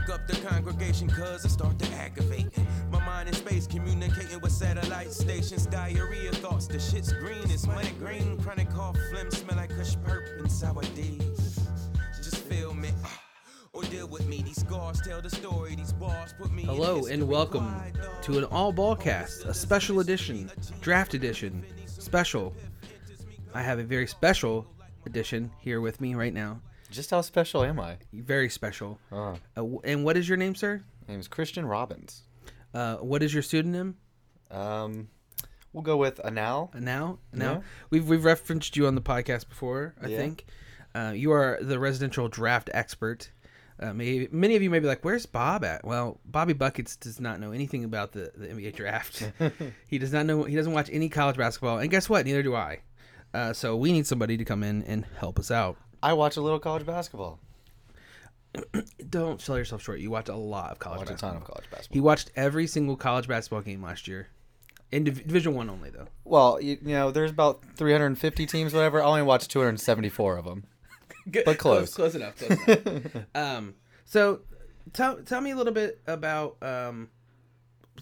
wake up the congregation cause I start to aggravate. My mind in space communicating with satellite stations. Diarrhea thoughts, the shit's green, it's money green. Chronic cough, phlegm, smell like kush perp and sour days. Just feel me. ah, Or deal with me. These scars tell the story. These bars put me. Hello and welcome to an all ball cast, a special edition, draft edition, special. I have a very special edition here with me right now. Just how special am I? Very special. Uh, Uh, and what is your name, sir? my name is Christian Robbins. Uh, what is your pseudonym? Um, we'll go with Anal. Now, now Yeah. we've we've referenced you on the podcast before. I Yeah. think uh, you are the residential draft expert. Uh, may, many of you may be like, "Where's Bob at?" Well, Bobby Buckets does not know anything about the, the NBA draft. he does not know. He doesn't watch any college basketball, and guess what? Neither do I. Uh, so we need somebody to come in and help us out. I watch a little college basketball. Don't sell yourself short. You watch a lot of I college watch a basketball. ton of college basketball. He watched every single college basketball game last year, in Div- Division One only, though. well, you, you know, there's about 350 teams, whatever. I only watched 274 of them. But close. close, enough. Close enough. um, so tell tell me a little bit about um,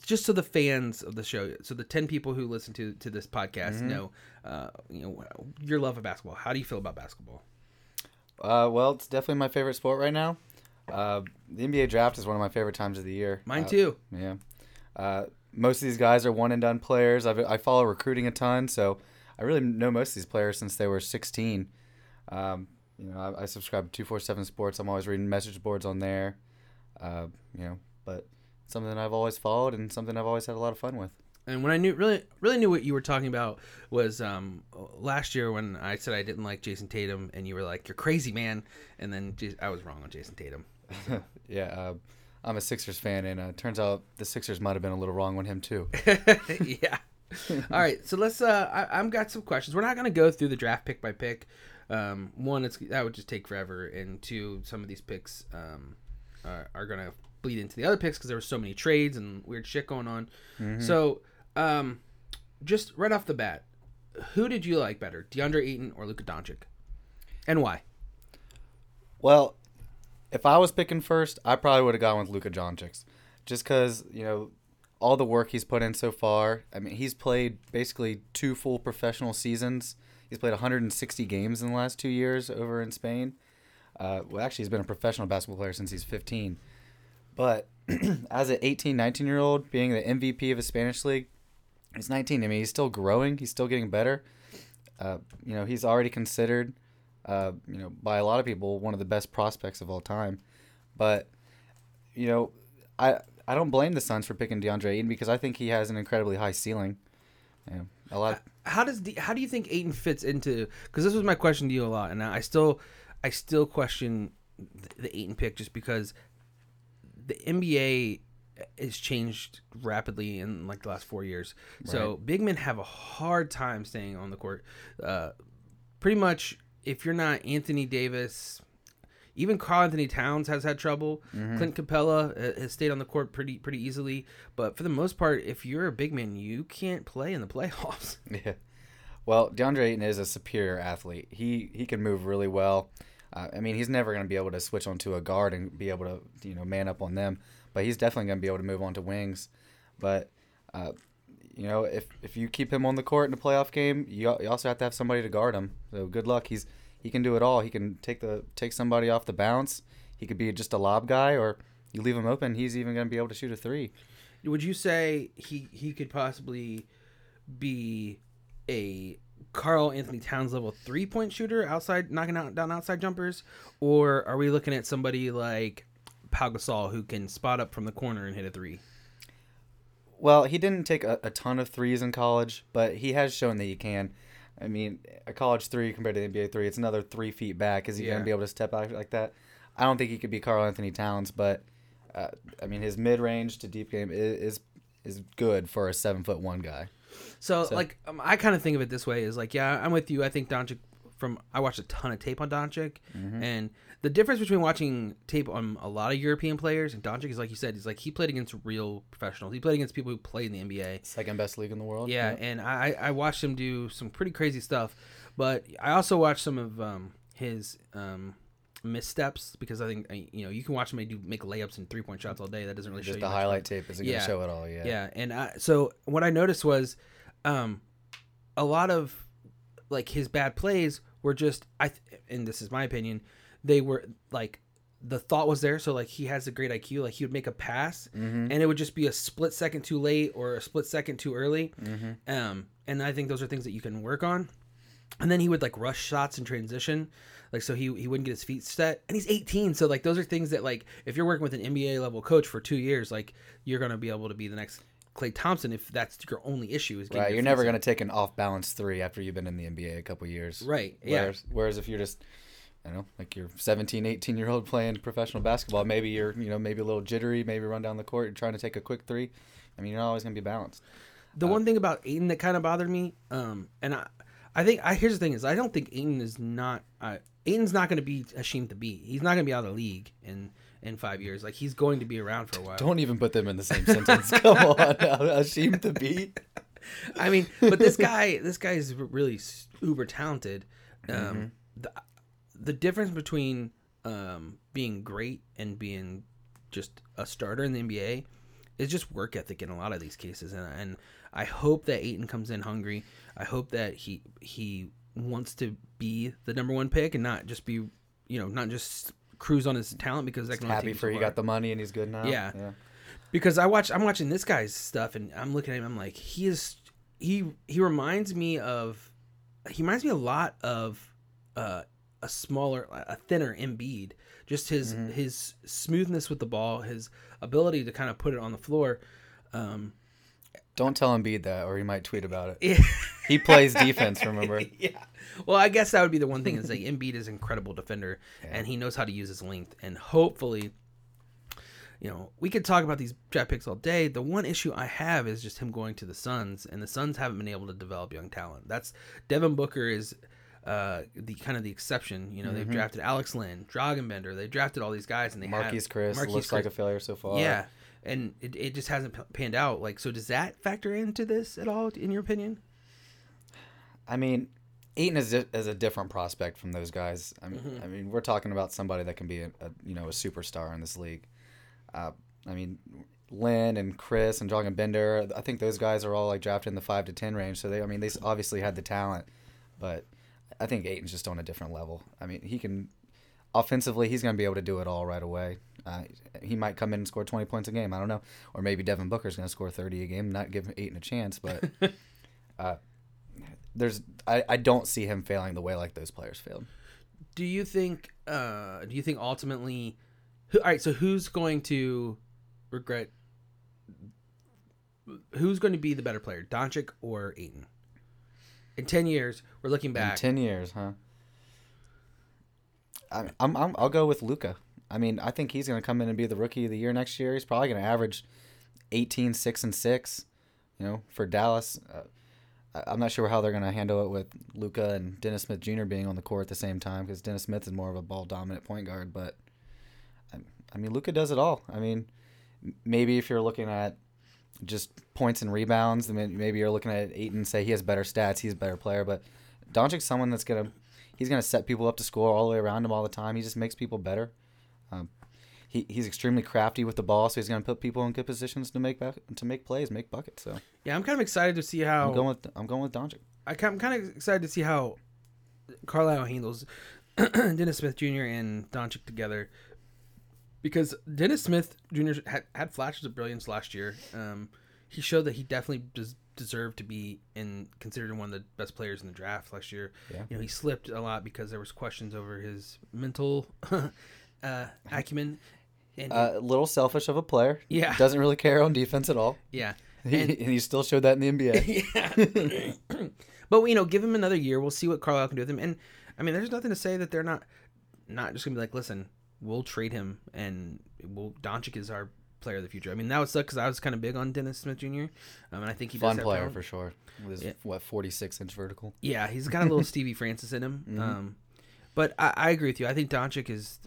just so the fans of the show, so the ten people who listen to to this podcast Mm-hmm. know, uh, you know, your love of basketball. How do you feel about basketball? Uh, well, it's definitely my favorite sport right now. Uh, the NBA draft is one of my favorite times of the year. Mine Uh, too. Yeah. Uh, most of these guys are one and done players. I've, I follow recruiting a ton, so I really know most of these players since they were 16. Um, you know, I, I subscribe to 247 Sports. I'm always reading message boards on there. Uh, you know, but something I've always followed and something I've always had a lot of fun with. And when I knew really really knew what you were talking about was um, last year when I said I didn't like Jayson Tatum, and you were like, "You're crazy, man," and then I was wrong on Jayson Tatum. yeah, uh, I'm a Sixers fan, and uh, turns out the Sixers might have been a little wrong on him too. yeah. All right, so let's. Uh, I, I've got some questions. We're not going to go through the draft pick by pick. Um, one, it's that would just take forever, and two, some of these picks um, are, are going to bleed into the other picks because there were so many trades and weird shit going on. So, um, just right off the bat, who did you like better, DeAndre Ayton or Luka Doncic, and why? Well, if I was picking first, I probably would have gone with Luka Doncic, just because you know all the work he's put in so far. I mean, he's played basically two full professional seasons. He's played 160 games in the last two years over in Spain. Uh, well, actually, he's been a professional basketball player since he's 15. But as an 18, 19 year old, being the MVP of a Spanish league, he's 19. I mean, he's still growing. He's still getting better. Uh, you know, he's already considered uh, you know, by a lot of people, one of the best prospects of all time. But, you know, I I don't blame the Suns for picking DeAndre Ayton because I think he has an incredibly high ceiling. Yeah, a lot. how does the, how do you think Ayton fits into? Because this was my question to you a lot, and I still I still question the, the Ayton pick just because the NBA has changed rapidly in like the last four years. So big men have a hard time staying on the court. Uh, pretty much, if you're not Anthony Davis. Even Karl-Anthony Towns has had trouble. Clint Capela uh, has stayed on the court pretty pretty easily, but for the most part, if you're a big man, you can't play in the playoffs. Yeah. Well, DeAndre Ayton is a superior athlete. He he can move really well. Uh, I mean, he's never going to be able to switch onto a guard and be able to you know man up on them, but he's definitely going to be able to move on to wings. But uh, you know, if if you keep him on the court in a playoff game, you, you also have to have somebody to guard him. So good luck. He's he can do it all. He can take the take somebody off the bounce. He could be just a lob guy, or you leave him open. He's even going to be able to shoot a three. Would you say he he could possibly be a Karl-Anthony Towns level three point shooter outside knocking out down outside jumpers, or are we looking at somebody like Pau Gasol who can spot up from the corner and hit a three? Well, he didn't take a, a ton of threes in college, but he has shown that he can. I mean, a college three compared to the NBA three, it's another three feet back. Is he Yeah. going to be able to step out like that? I don't think he could be Karl-Anthony Towns, but uh, I mean, his mid range to deep game is, is is good for a seven foot one guy. So, So- like um, I kind of think of it this way: is like, yeah, I'm with you. I think Doncic from I watched a ton of tape on Doncic, and the difference between watching tape on a lot of European players and Doncic is like you said, he's like he played against real professionals. He played against people who play in the NBA. Second best league in the world. Yeah, and I I watched him do some pretty crazy stuff, but I also watched some of um, his um, missteps because I think you know you can watch somebody do make layups and three point shots all day. That doesn't really show Just you the much. highlight tape isn't going to show it all. Yeah. Yeah, and I, so what I noticed was, um, a lot of like his bad plays were just I, th- and this is my opinion, they were like the thought was there. So like he has a great IQ. Like he would make a pass, Mm-hmm. and it would just be a split second too late or a split second too early. Mm-hmm. Um, and I think those are things that you can work on. And then he would like rush shots in transition, like so he he wouldn't get his feet set. And he's 18, so like those are things that like if you're working with an NBA level coach for two years, like you're gonna be able to be the next Klay Thompson if that's your only issue is getting Right. You're never going to take an off balance three after you've been in the NBA a couple years. right. Yeah, Whereas, whereas if you're just, I don't know, like you're 17, 18 year old playing professional basketball, maybe you're, you know, maybe a little jittery, maybe run down the court, you're trying to take a quick three. I mean, you're not always going to be balanced. the one thing about Ayton that kind of bothered me, um, and I, I think I here's the thing is I don't think Ayton is not uh, Ayton's not going to be ashamed to be. He's not going to be out of the league in in five years. Like he's going to be around for a while. Don't even put them in the same sentence. Come on. Ashamed to be. I mean, but this guy, this guy is really uber talented. Um, Mm-hmm. the the difference between um, being great and being just a starter in the NBA is just work ethic in a lot of these cases, and and I hope that Ayton comes in hungry. I hope that he he wants to be the number one pick and not just be, you know, not just cruise on his talent because that can Happy for he got the money and he's good now. Yeah. Yeah. because I watch I'm watching this guy's stuff and I'm looking at him I'm like he is he he reminds me of he reminds me a lot of uh, a smaller a thinner Embiid just his his smoothness with the ball his ability to kind of put it on the floor um Don't tell Embiid that or he might tweet about it. yeah, He plays defense, remember? yeah. Well, I guess that would be the one thing is like Embiid is an incredible defender and he knows how to use his length and hopefully you know, we could talk about these draft picks all day. The one issue I have is just him going to the Suns, and the Suns haven't been able to develop young talent. That's Devin Booker is uh, the kind of the exception. You know, they've drafted Alex Len, Dragonbender. They drafted all these guys, and they Marquese have Chriss Marquese looks like a failure so far. yeah, and it, it just hasn't panned out. Like, so does that factor into this at all, in your opinion? I mean, Ayton is, di- is a different prospect from those guys. I mean, Mm-hmm. I mean, we're talking about somebody that can be a, a you know a superstar in this league. Uh, I mean, Len and Chriss and Dragan Bender. I think those guys are all like drafted in the five to ten range. So they, I mean, they obviously had the talent, but I think Ayton's just on a different level. I mean, he can offensively, he's going to be able to do it all right away. Uh, he might come in and score 20 points a game. I don't know. Or maybe Devin Booker's going to score 30 a game, not give Ayton a chance. But uh, there's, I, I don't see him failing the way like those players failed. Do you think? Uh, do you think ultimately? Who, all right. So who's going to regret? Who's going to be the better player, Doncic or Ayton? In ten years, we're looking back. In back. 10 years, huh? I, I'm, I'm, I'll go with Luka. I mean, I think he's going to come in and be the rookie of the year next year. He's probably going to average 18, 6, and 6, you know, for Dallas. Uh, I'm not sure how they're going to handle it with Luka and Dennis Smith Jr. being on the court at the same time because Dennis Smith is more of a ball dominant point guard. But, I, mean, Luka does it all. I mean, maybe if you're looking at just points and rebounds, I mean, maybe you're looking at Ayton and say he has better stats, he's a better player. But Doncic's someone that's to he's to set people up to score all the way around him all the time. He just makes people better. Um, he, he's extremely crafty with the ball, so he's going to put people in good positions to make back, to make plays, make buckets. So Yeah, I'm kind of excited to see how I'm going with I'm going with Doncic. I I'm kind of excited to see how Carlisle handles Dennis Smith Jr. and Doncic together because Dennis Smith Jr. had, had flashes of brilliance last year. Um, he showed that he definitely des- deserved to be in considered one of the best players in the draft last year. Yeah. You know, he slipped a lot because there was questions over his mental uh, acumen. And Uh, a little selfish of a player. Yeah. doesn't really care on defense at all. yeah, He, And- and he still showed that in the NBA. yeah. but you know, give him another year. We'll see what Carlisle can do with him. And I mean, there's nothing to say that they're not not just gonna be like, listen, we'll trade him, and we'll Doncic is our player of the future. I mean, that would suck because I was kind of big on Dennis Smith Jr. Um, and I think he Fun player for sure. With his Yeah. what 46 inch vertical. Yeah, he's got a little Stevie Francis in him. Mm-hmm. Um, but I, I agree with you. I think Doncic is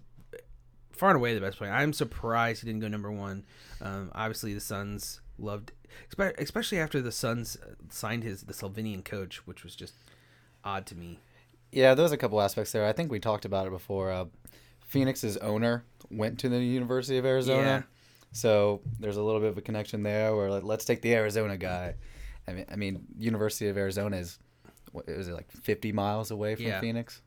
far and away the best player. I'm surprised he didn't go number one. Um, obviously, the Suns loved, especially after the Suns uh, signed his the Slovenian coach, which was just odd to me. Yeah, there's a couple aspects there. I think we talked about it before. Uh, Phoenix's owner went to the University of Arizona. Yeah. So there's a little bit of a connection there where like, let's take the Arizona guy. I mean, I mean, University of Arizona is what is it like 50 miles away from Yeah. Phoenix?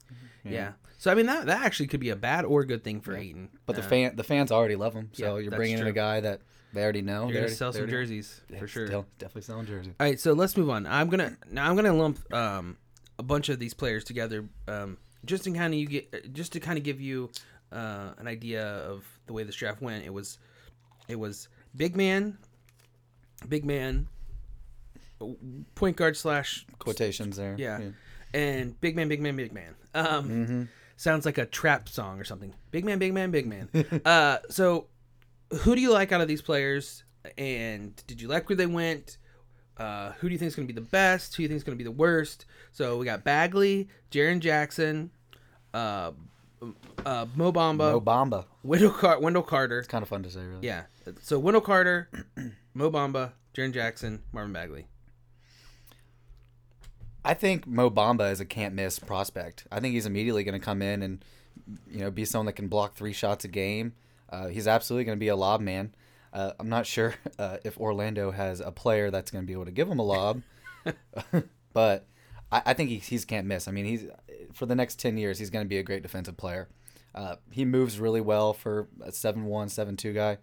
Yeah. yeah. So I mean that that actually could be a bad or good thing for Ayton. But the Uh, fan the fans already love him. So Yeah, you're bringing in a guy that they already know. you're They gonna sell some already- jerseys Yeah, for sure. still- definitely selling jerseys. All right, so let's move on. I'm gonna now I'm gonna lump um, a bunch of these players together, um, just to kind of you get just to kind of give you uh, an idea of the way this draft went. It was it was big man, big man, point guard slash Quotations there. yeah, and big man, big man, big man. Um, Mm-hmm. Sounds like a trap song or something. Big man, big man, big man. uh, so, who do you like out of these players? And did you like where they went? Uh, who do you think is going to be the best? Who do you think is going to be the worst? So we got Bagley, Jaren Jackson, uh, uh, Mo Bamba, Mo Bamba. Wendell, Car- Wendell Carter. It's kind of fun to say, really. Yeah. So Wendell Carter, Mo Bamba, Jaren Jackson, Marvin Bagley. I think Mo Bamba is a can't miss prospect. I think he's immediately going to come in and you know be someone that can block three shots a game. Uh, he's absolutely going to be a lob man. Uh, I'm not sure uh, if Orlando has a player that's going to be able to give him a lob, but I, I think he, he's can't miss. I mean, he's for the next ten years he's going to be a great defensive player. Uh, he moves really well for a seven one, seven two guy.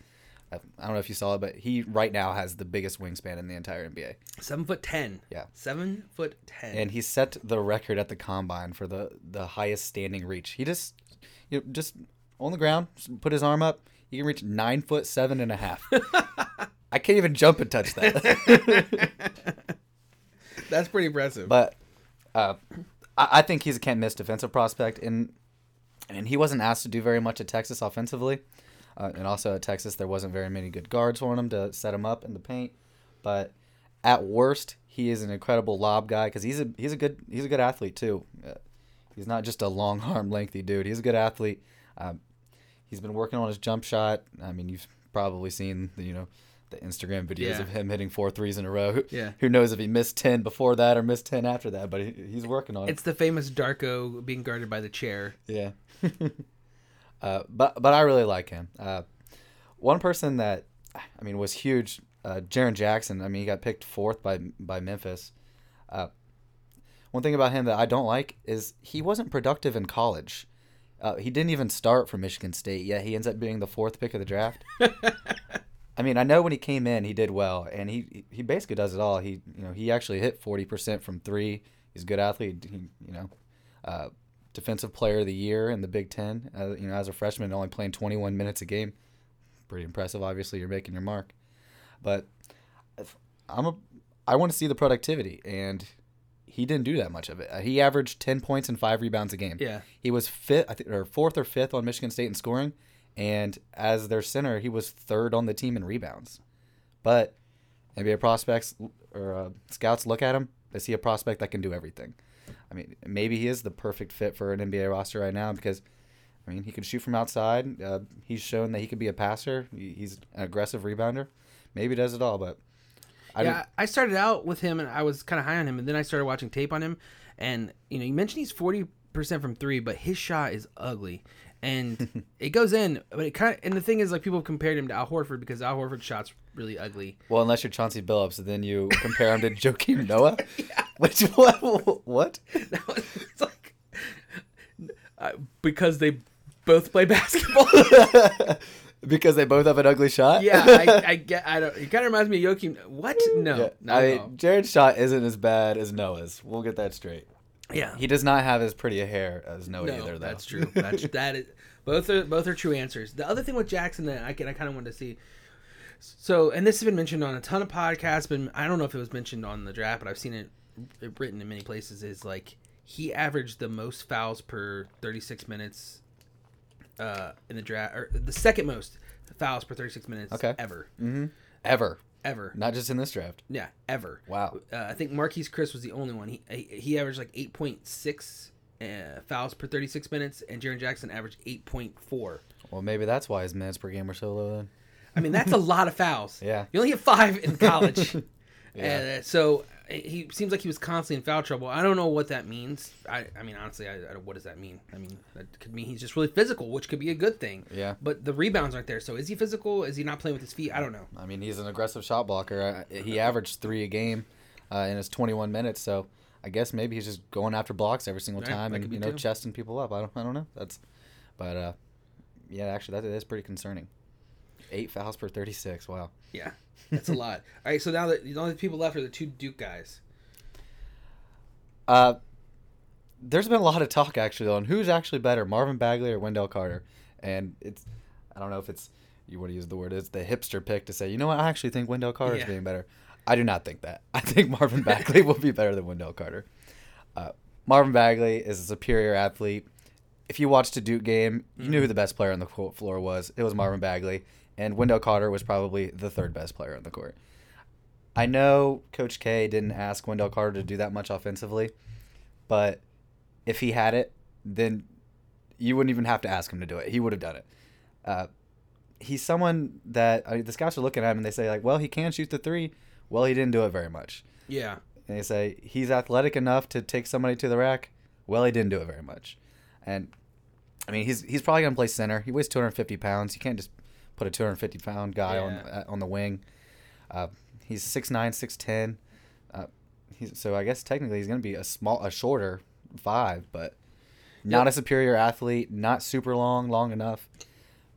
I don't know if you saw it, but he right now has the biggest wingspan in the entire NBA. Seven foot ten. Yeah. Seven foot ten. and he set the record at the combine for the the highest standing reach. He just you know, just on the ground, put his arm up. He can reach nine foot seven and a half. I can't even jump and touch that. That's pretty impressive. but uh, I, I think he's a can't miss defensive prospect, and and he wasn't asked to do very much at Texas offensively, uh, and also at Texas there wasn't very many good guards for him to set him up in the paint. But at worst, he is an incredible lob guy because he's a he's a good he's a good athlete too. Uh, he's not just a long arm lengthy dude. He's a good athlete. Um, he's been working on his jump shot. I mean, you've probably seen the you know the Instagram videos Yeah. of him hitting four threes in a row. Who, Yeah. who knows if he missed ten before that or missed ten after that? But he, he's working on it. It's the famous Darko being guarded by the chair. Yeah. uh, but but I really like him. Uh, one person that I mean was huge, uh, Jaren Jackson. I mean he got picked fourth by by Memphis. Uh, one thing about him that I don't like is he wasn't productive in college. Uh, he didn't even start for Michigan State yet. He ends up being the fourth pick of the draft. I mean, I know when he came in, he did well, and he he basically does it all. He you know he actually hit forty percent from three. He's a good athlete. He, you know, uh, defensive player of the year in the Big Ten. Uh, you know, as a freshman, only playing twenty one minutes a game. Pretty impressive. Obviously, you're making your mark, but I'm a I want to see the productivity, and he didn't do that much of it. Uh, he averaged ten points and five rebounds a game. Yeah. He was fifth, I think, or fourth or fifth on Michigan State in scoring, and as their center, he was third on the team in rebounds. But NBA prospects or uh, scouts look at him, they see a prospect that can do everything. I mean, maybe he is the perfect fit for an NBA roster right now because, I mean, he can shoot from outside. Uh, he's shown that he could be a passer. He's an aggressive rebounder. Maybe he does it all, but I yeah, I started out with him and I was kind of high on him, and then I started watching tape on him, and you know, you mentioned he's forty percent from three, but his shot is ugly, and it goes in, but it kind of. And the thing is, like people have compared him to Al Horford because Al Horford's shot's really ugly. Well, unless you're Chauncey Billups, then you compare him to Joakim Noah. Which what? What? it's like uh, because they both play basketball. because they both have an ugly shot. yeah, I, I get. I don't. It kind of reminds me of Joakim. What? No, Yeah, not I mean. Jared's shot isn't as bad as Noah's. We'll get that straight. Yeah, He does not have as pretty a hair as Noah no, either, though. that's true. That's that is both are both are true answers. The other thing with Jackson that I can I kind of wanted to see. So, and this has been mentioned on a ton of podcasts, but I don't know if it was mentioned on the draft, but I've seen it written in many places. Is like he averaged the most fouls per 36 minutes uh, in the draft, or the second most fouls per 36 minutes Okay. ever, hmm Ever, ever. not just in this draft. Yeah, ever. Wow. Uh, I think Marquese Chriss was the only one. He he, averaged like eight point six uh, fouls per thirty six minutes, and Jaren Jackson averaged eight point four. Well, maybe that's why his minutes per game were so low. Then. I mean, that's a lot of fouls. Yeah. You only get five in college. Yeah. Uh, so he seems like he was constantly in foul trouble. I don't know what that means. I, I mean, honestly, I, I, what does that mean? I mean, that could mean he's just really physical, which could be a good thing. Yeah. But the rebounds aren't there. So is he physical? Is he not playing with his feet? I don't know. I mean, he's an aggressive shot blocker. Uh, He averaged three a game uh, in his 21 minutes, so I guess maybe he's just going after blocks every single time that and you know too. chesting people up. I don't, I don't know. That's, but uh, yeah, actually that is pretty concerning. Eight fouls per 36. Wow. Yeah, that's a lot. All right, so now that the only people left are the two Duke guys. Uh, there's been a lot of talk actually on who's actually better, Marvin Bagley or Wendell Carter, and it's I don't know if it's you want to use the word it's the hipster pick to say you know what I actually think Wendell Carter is Yeah. being better. I do not think that. I think Marvin Bagley will be better than Wendell Carter. Uh, Marvin Bagley is a superior athlete. If you watched a Duke game, you knew who the best player on the court floor was. It was Marvin Bagley, and Wendell Carter was probably the third best player on the court. I know Coach K didn't ask Wendell Carter to do that much offensively, but if he had it, then you wouldn't even have to ask him to do it. He would have done it. Uh, he's someone that I mean, the scouts are looking at him and they say like, well, he can shoot the three. Well, he didn't do it very much. Yeah, And they say he's athletic enough to take somebody to the rack. Well, he didn't do it very much. And I mean, he's he's probably gonna play center. He weighs 250 pounds. You can't just put a 250 pound guy on uh, on the wing. Uh, he's 6'9", 6'10". Uh, he's so I guess technically he's gonna be a small, a shorter five, but not Yep. a superior athlete. Not super long, long enough,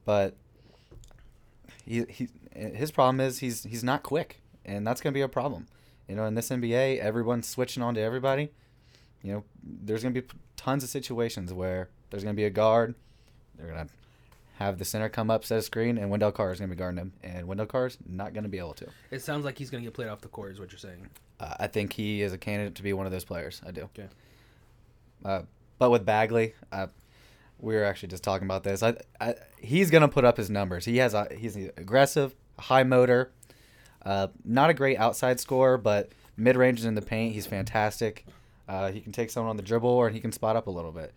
but he he his problem is he's he's not quick, and that's gonna be a problem. You know, in this NBA, everyone's switching on to everybody. You know, there's gonna be tons of situations where there's gonna be a guard. They're gonna have the center come up, set a screen, and Wendell Carter's gonna be guarding him, and Wendell Carter's not gonna be able to. it sounds like he's gonna get played off the court. Is what you're saying? Uh, I think he is a candidate to be one of those players. I do. Okay. Uh, but with Bagley, uh, we were actually just talking about this. I, I he's gonna put up his numbers. He has a he's aggressive, high motor, uh, not a great outside scorer, but mid range in the paint, he's fantastic. Uh, he can take someone on the dribble, or he can spot up a little bit.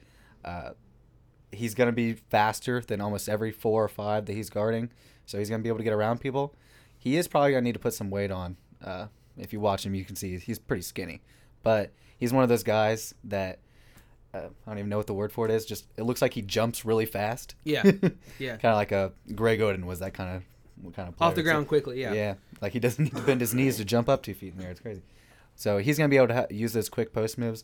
He's gonna be faster than almost every four or five that he's guarding, so he's gonna be able to get around people. He is probably gonna need to put some weight on. Uh, if you watch him, you can see he's pretty skinny, but he's one of those guys that uh, I don't even know what the word for it is. Just it looks like he jumps really fast. Yeah. Yeah. kind of like a Greg Oden was that kind of kind of player. Off the ground like- quickly. Yeah. yeah, like he doesn't need to bend his knees to jump up two feet in the air. It's crazy. So he's gonna be able to ha- use those quick post moves,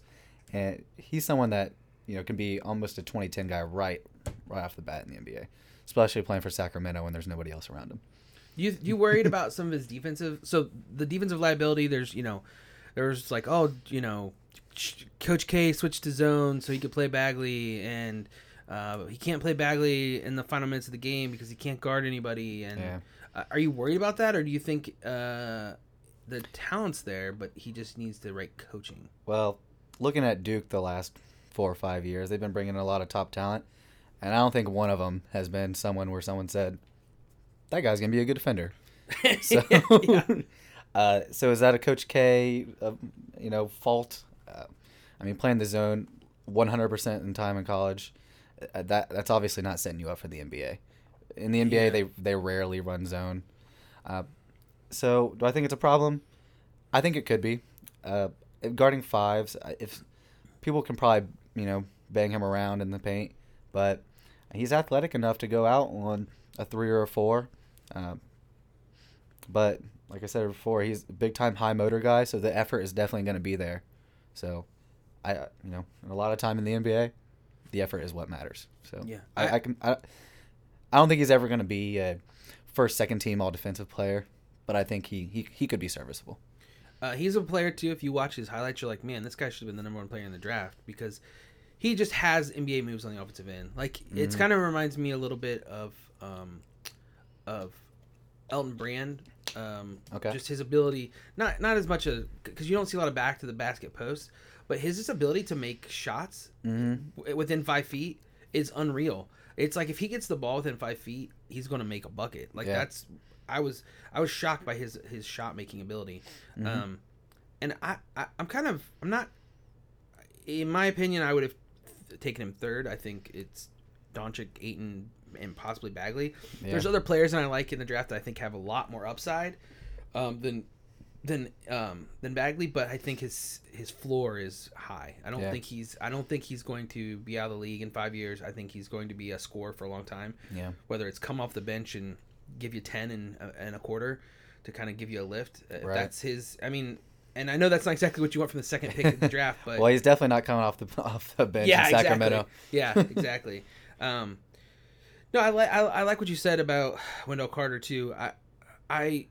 and he's someone that you know can be almost a 2010 guy right right off the bat in the NBA, especially playing for Sacramento when there's nobody else around him. You you worried about some of his defensive? So the defensive liability. There's you know, there's like oh you know, Coach K switched to zone so he could play Bagley and. Uh, he can't play Bagley in the final minutes of the game because he can't guard anybody. And Yeah. uh, are you worried about that, or do you think uh, the talent's there, but he just needs the right coaching? Well, looking at Duke the last four or five years, they've been bringing in a lot of top talent, and I don't think one of them has been someone where someone said, "That guy's gonna be a good defender." So, Yeah. uh, so is that a Coach K, uh, you know, fault? Uh, I mean, playing the zone 100% in time in college, uh, that that's obviously not setting you up for the NBA. In the NBA, Yeah. they they rarely run zone. Uh, so, do I think it's a problem? I think it could be. Uh, guarding fives, if people can probably you know bang him around in the paint, but he's athletic enough to go out on a three or a four. Uh, but like I said before, he's a big time high motor guy, so the effort is definitely going to be there. So, I uh, you know a lot of time in the NBA, the effort is what matters. So Yeah. I, I- I can I, I don't think he's ever going to be a first second team all defensive player, but I think he he, he could be serviceable. Uh, he's a player too. If you watch his highlights, you're like, man, this guy should have been the number one player in the draft because he just has NBA moves on the offensive end. Like it's Mhm. kind of reminds me a little bit of um, of Elton Brand. Um, Okay. Just his ability, not not as much a because you don't see a lot of back to the basket post, but his just ability to make shots Mm-hmm. within five feet is unreal. It's like if he gets the ball within five feet, he's going to make a bucket. Like Yeah. that's I was I was shocked by his his shot making ability. Mhm. Um, and I, I I'm kind of I'm not. In my opinion, I would have taken him third. I think it's Doncic, Ayton, and possibly Bagley. Yeah. There's other players that I like in the draft that I think have a lot more upside um, than than um than Bagley, but I think his his floor is high. I don't Yeah. think he's I don't think he's going to be out of the league in five years. I think he's going to be a scorer for a long time. Yeah. Whether it's come off the bench and give you ten and a- and a quarter to kind of give you a lift. Uh, Right. That's his. I mean, and I know that's not exactly what you want from the second pick of the draft, but Well, he's definitely not coming off the off the bench yeah, in Sacramento. exactly. Yeah, exactly. um, no, I like I, I like what you said about Wendell Carter too. I I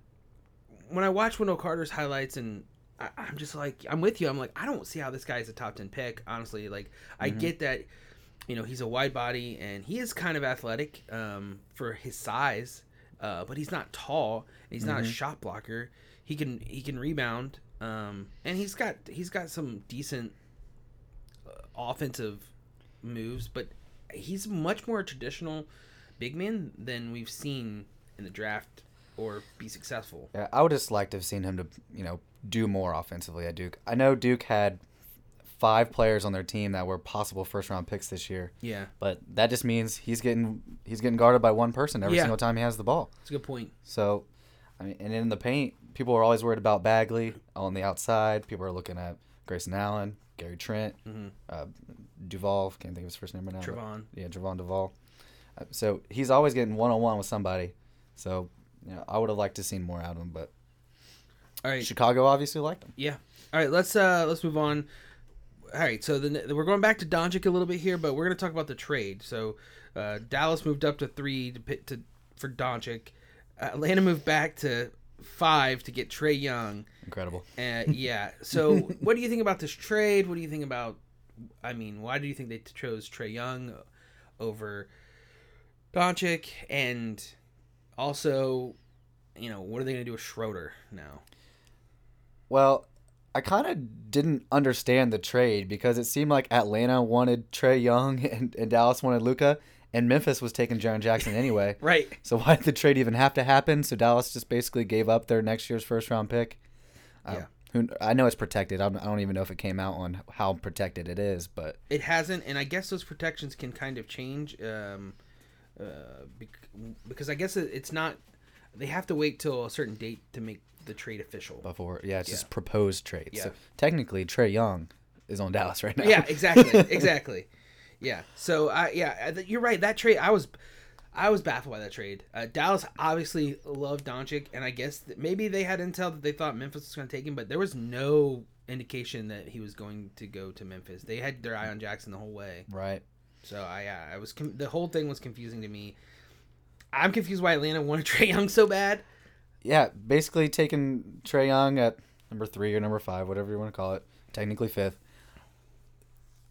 when I watch Wendell Carter's highlights and I, I'm just like I'm with you. I'm like I don't see how this guy is a top ten pick. Honestly, like I get that. You know, he's a wide body and he is kind of athletic um, for his size, uh, but he's not tall. And he's not a shot blocker. He can he can rebound, um, and he's got he's got some decent uh, offensive moves, but he's much more traditional big man than we've seen in the draft or be successful. Yeah, I would just like to have seen him to you know do more offensively at Duke. I know Duke had five players on their team that were possible first round picks this year, Yeah, but that just means he's getting he's getting guarded by one person every Yeah. single time he has the ball. that's a good point. So, I mean, and in the paint, people are always worried about Bagley on the outside. People are looking at Grayson Allen, Gary Trent, Mhm. uh, Duval. Can't think of his first name right now. but- Trevon. Yeah, Javon Duval. Uh, so he's always getting one on one with somebody. So, you know, I would have liked to seen more out of him, but All right, Chicago obviously liked him. yeah. All right, let's uh let's move on. All right, so then we're going back to Doncic a little bit here, but we're going to talk about the trade. So uh, Dallas moved up to three to, pit- to for Doncic. Atlanta moved back to five to get Trae Young. Incredible. Uh, yeah. So, what do you think about this trade? What do you think about? I mean, why do you think they chose Trae Young over Doncic? And also, you know, what are they going to do with Schroeder now? Well, I kind of didn't understand the trade because it seemed like Atlanta wanted Trae Young and, and Dallas wanted Luka, and Memphis was taking Jaren Jackson anyway. Right. So why did the trade even have to happen? So Dallas just basically gave up their next year's first round pick. Uh, Yeah. Who, I know it's protected. I'm, I don't even know if it came out on how protected it is, but It hasn't, and I guess those protections can kind of change. Um, uh, bec- because I guess it, it's not. They have to wait till a certain date to make the trade official. before yeah, it's Yeah. just proposed trade. Yeah. So technically, Trae Young is on Dallas right now. yeah, exactly, exactly. Yeah. So I yeah, you're right. That trade, I was, I was baffled by that trade. Uh, Dallas obviously loved Doncic, and I guess that maybe they had intel that they thought Memphis was going to take him, but there was no indication that he was going to go to Memphis. They had their eye on Jackson the whole way. right. So I, yeah, I was com- the whole thing was confusing to me. I'm confused why Atlanta wanted Trae Young so bad. Yeah, basically taking Trae Young at number three or number five, whatever you want to call it, technically fifth.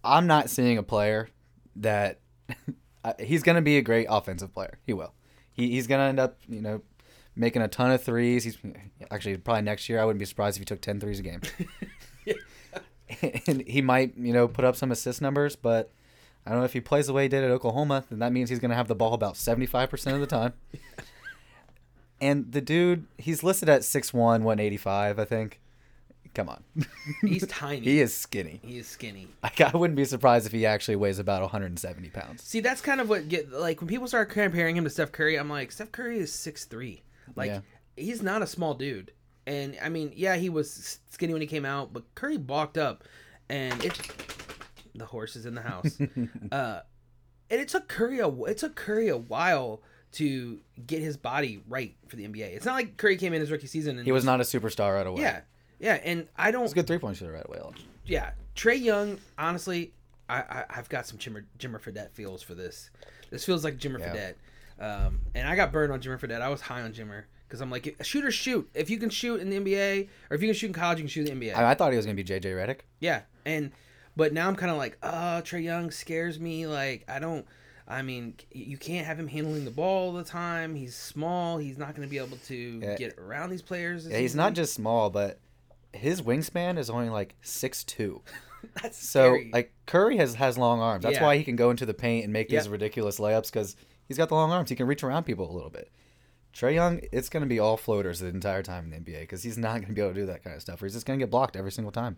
I'm not seeing a player that he's going to be a great offensive player. He will. He, he's going to end up, you know, making a ton of threes. He's actually probably next year. I wouldn't be surprised if he took 10 threes a game. and he might, you know, put up some assist numbers, but I don't know if he plays the way he did at Oklahoma, then that means he's going to have the ball about 75% of the time. And the dude, he's listed at 6'1", 185, I think. Come on. He's tiny. he is skinny. He is skinny. Like, I wouldn't be surprised if he actually weighs about 170 pounds. See, that's kind of what get like when people start comparing him to Steph Curry. I'm like, Steph Curry is six three. Like Yeah. he's not a small dude. And I mean, yeah, he was skinny when he came out, but Curry bulked up, and it the horse is in the house. uh, and it took Curry a it took Curry a while to get his body right for the NBA. It's not like Curry came in his rookie season and He was not a superstar right away. yeah, yeah. And I don't He's a good three-point shooter right away. yeah, Trae Young. Honestly, I, I I've got some Jimmer Jimmer Fredette feels for this. This feels like Jimmer Yeah. Fredette. Um, and I got burned on Jimmer Fredette. I was high on Jimmer because I'm like, shoot or shoot. If you can shoot in the NBA, or if you can shoot in college, you can shoot in the NBA. I, I thought he was going to be J.J. Redick. yeah, and but now I'm kind of like, uh, Trae Young scares me. Like I don't. I mean, you can't have him handling the ball all the time. He's small. He's not going to be able to Yeah. get around these players. Yeah, he's not just small, but his wingspan is only like 6'2". That's So scary. like Curry has has long arms. That's Yeah. why he can go into the paint and make these ridiculous layups because he's got the long arms. He can reach around people a little bit. Trae Young, it's going to be all floaters the entire time in the NBA because he's not going to be able to do that kind of stuff. Or he's just going to get blocked every single time.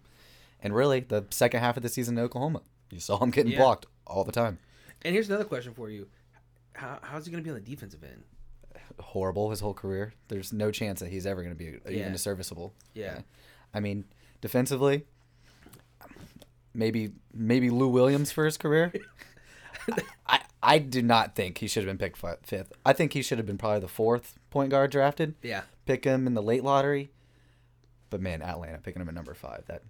And really, the second half of the season in Oklahoma, you saw him getting Yeah. blocked all the time. And here's another question for you: How how's he going to be on the defensive end? horrible his whole career. There's no chance that he's ever going to be Yeah. even serviceable. Yeah. guy. I mean, defensively, maybe maybe Lou Williams for his career. I I do not think he should have been picked fifth. I think he should have been probably the fourth point guard drafted. Yeah. Pick him in the late lottery. But man, Atlanta picking him at number five. That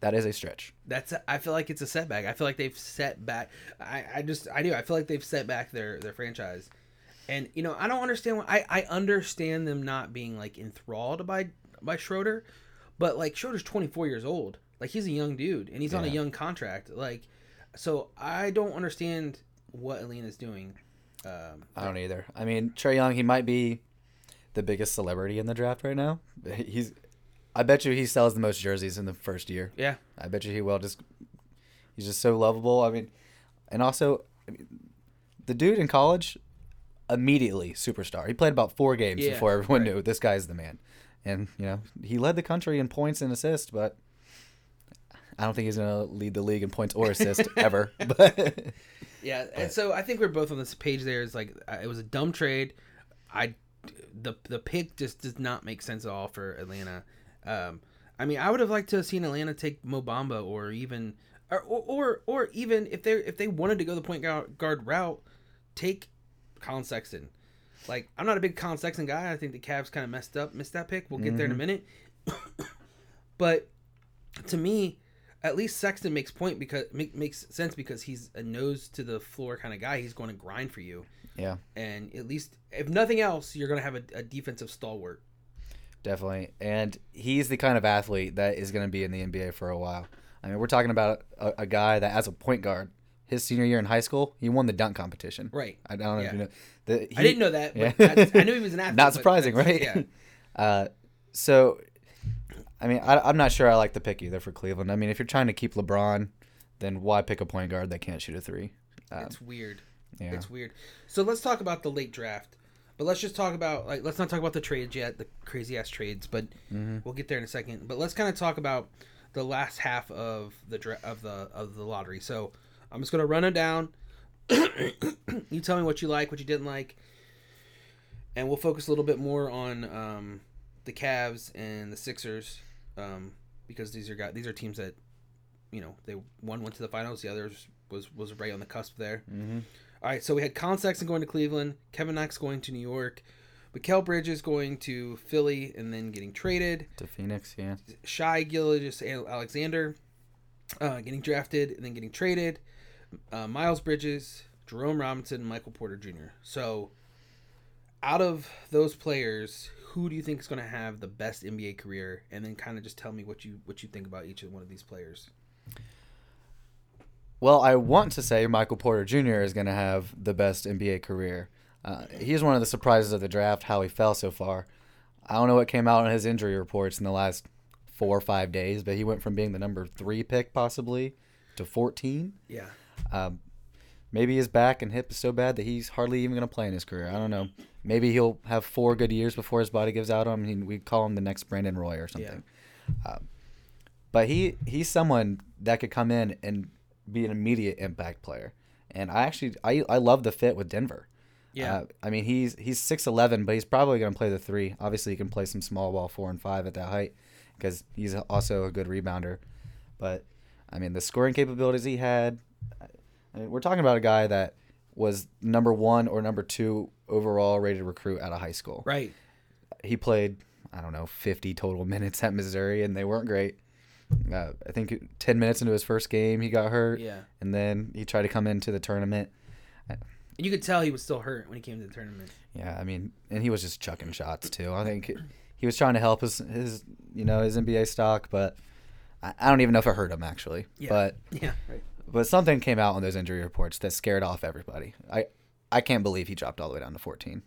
that is a stretch. That's I feel like it's a setback. I feel like they've set back. I, I just I do. I feel like they've set back their their franchise, and you know I don't understand. Why, I I understand them not being like enthralled by by Schroeder, but like Schroeder's 24 years old. Like he's a young dude and he's on a young contract. Like so I don't understand what Atlanta's doing. Um, I don't either. I mean, Trae Young, he might be the biggest celebrity in the draft right now. He's, I bet you he sells the most jerseys in the first year. yeah, I bet you he will. Just he's just so lovable. I mean, and also, I mean, the dude in college immediately superstar. He played about four games Yeah, before everyone right. knew this guy's the man. And you know, he led the country in points and assists, but I don't think he's gonna lead the league in points or assists ever. But Yeah, and so I think we're both on this page. There is like uh, it was a dumb trade. I the the pick just does not make sense at all for Atlanta. Um, I mean, I would have liked to have seen Atlanta take Mobamba or even or or or, or even if they if they wanted to go the point guard, guard route, take Collin Sexton. Like I'm not a big Collin Sexton guy. I think the Cavs kind of messed up, missed that pick. We'll get there in a mm-hmm. minute. but to me, at least Sexton makes point because make, makes sense because he's a nose to the floor kind of guy. He's going to grind for you, yeah, and at least if nothing else, you're going to have a, a defensive stalwart. definitely. And he's the kind of athlete that is gonna be in the NBA for a while. I mean, we're talking about a, a guy that, as a point guard, his senior year in high school, he won the dunk competition. Right. I don't know Yeah. if you know. The, I he- didn't know that. But Yeah. I knew he was an athlete. Not surprising, right? Yeah. Uh, so, I mean, I, I'm not sure I like the pick either for Cleveland. I mean, if you're trying to keep LeBron, then why pick a point guard that can't shoot a three? Um, It's weird. yeah. It's weird. So let's talk about the late draft. But let's just talk about like let's not talk about the trades yet, the crazy ass trades, but Mm-hmm. we'll get there in a second. But let's kind of talk about the last half of the dra- of the of the lottery. So I'm just gonna run it down. you tell me what you like, what you didn't like, and we'll focus a little bit more on um, the Cavs and the Sixers um, because these are guys, these are teams that you know they one went to the finals, the others was was right on the cusp there. Mhm. All right, so we had Collin Sexton going to Cleveland, Kevin Knox going to New York, Mikal Bridges going to Philly and then getting traded. to Phoenix, yeah. Shy Gilgis Alexander uh, getting drafted and then getting traded. Uh, Miles Bridges, Jerome Robinson, Michael Porter Jr. So, out of those players, who do you think is going to have the best NBA career? And then kind of just tell me what you what you think about each of one of these players. Well, I want to say Michael Porter Jr. is going to have the best NBA career. Uh, he's one of the surprises of the draft, how he fell so far. I don't know what came out on his injury reports in the last four or five days, but he went from being the number three pick possibly to 14. Yeah, Um, maybe his back and hip is so bad that he's hardly even going to play in his career. I don't know. Maybe he'll have four good years before his body gives out on him. We call him the next Brandon Roy or something. Um, but he he's someone that could come in and be an immediate impact player. And I actually I, I love the fit with Denver. yeah, Uh, I mean he's he's six eleven, but he's probably going to play the three. Obviously, he can play some small ball four and five at that height because he's also a good rebounder. But I mean the scoring capabilities he had. I mean, we're talking about a guy that was number one or number two overall rated recruit out of high school. right. He played I don't know fifty total minutes at Missouri, and they weren't great. Uh, I think ten minutes into his first game, he got hurt, Yeah, and then he tried to come into the tournament. you could tell he was still hurt when he came to the tournament. Yeah, I mean, and he was just chucking shots too. I think he was trying to help his his you know his NBA stock, but I, I don't even know if it hurt him actually. Yeah. But Yeah, right. But something came out on those injury reports that scared off everybody. I I can't believe he dropped all the way down to 14.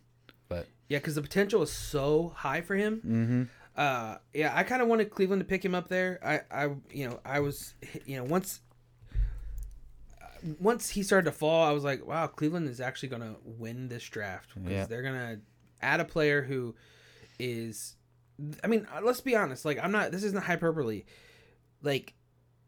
But Yeah, because the potential is so high for him. mm-hmm. Uh, yeah, I kind of wanted Cleveland to pick him up there. I, I, you know, I was, you know, once, once he started to fall, I was like, wow, Cleveland is actually gonna win this draft because Yeah. they're gonna add a player who is, I mean, uh, let's be honest. Like, I'm not. This isn't hyperbole. Like,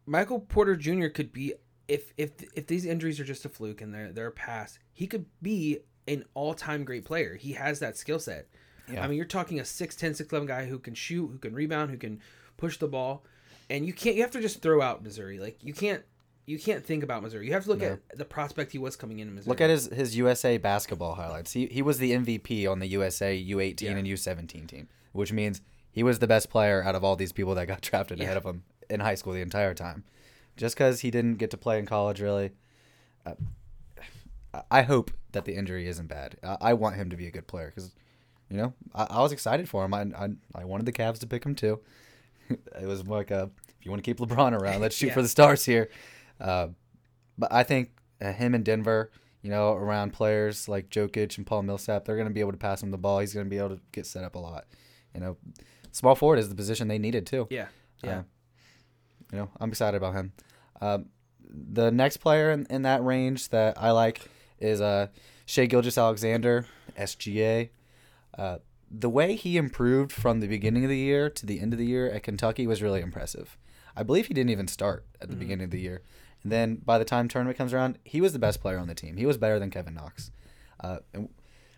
Michael Porter Jr. could be if if if these injuries are just a fluke and they're they're a pass, he could be an all-time great player. He has that skill set. Yeah. I mean, you're talking a 6'10", 6'11 guy who can shoot, who can rebound, who can push the ball, and you can't. You have to just throw out Missouri. Like you can't. You can't think about Missouri. You have to look No. at the prospect he was coming in Missouri. Look at his, his USA basketball highlights. He he was the MVP on the USA U18 Yeah. and U17 team, which means he was the best player out of all these people that got drafted Yeah. ahead of him in high school the entire time. Just because he didn't get to play in college, really. Uh, I- hope that the injury isn't bad. I, I want him to be a good player because, you know, I, I was excited for him. I, I I wanted the Cavs to pick him too. it was like a if you want to keep LeBron around, let's shoot Yeah. for the stars here. Uh, but I think uh, him in Denver, you know, around players like Jokic and Paul Millsap, they're going to be able to pass him the ball. He's going to be able to get set up a lot. You know, small forward is the position they needed too. yeah, yeah. You know, I'm excited about him. Um, the next player in, in that range that I like is uh, Shai Gilgeous-Alexander, SGA. Uh, the way he improved from the beginning of the year to the end of the year at Kentucky was really impressive. I believe he didn't even start at the beginning of the year. And then by the time tournament comes around, he was the best player on the team. He was better than Kevin Knox. Uh, and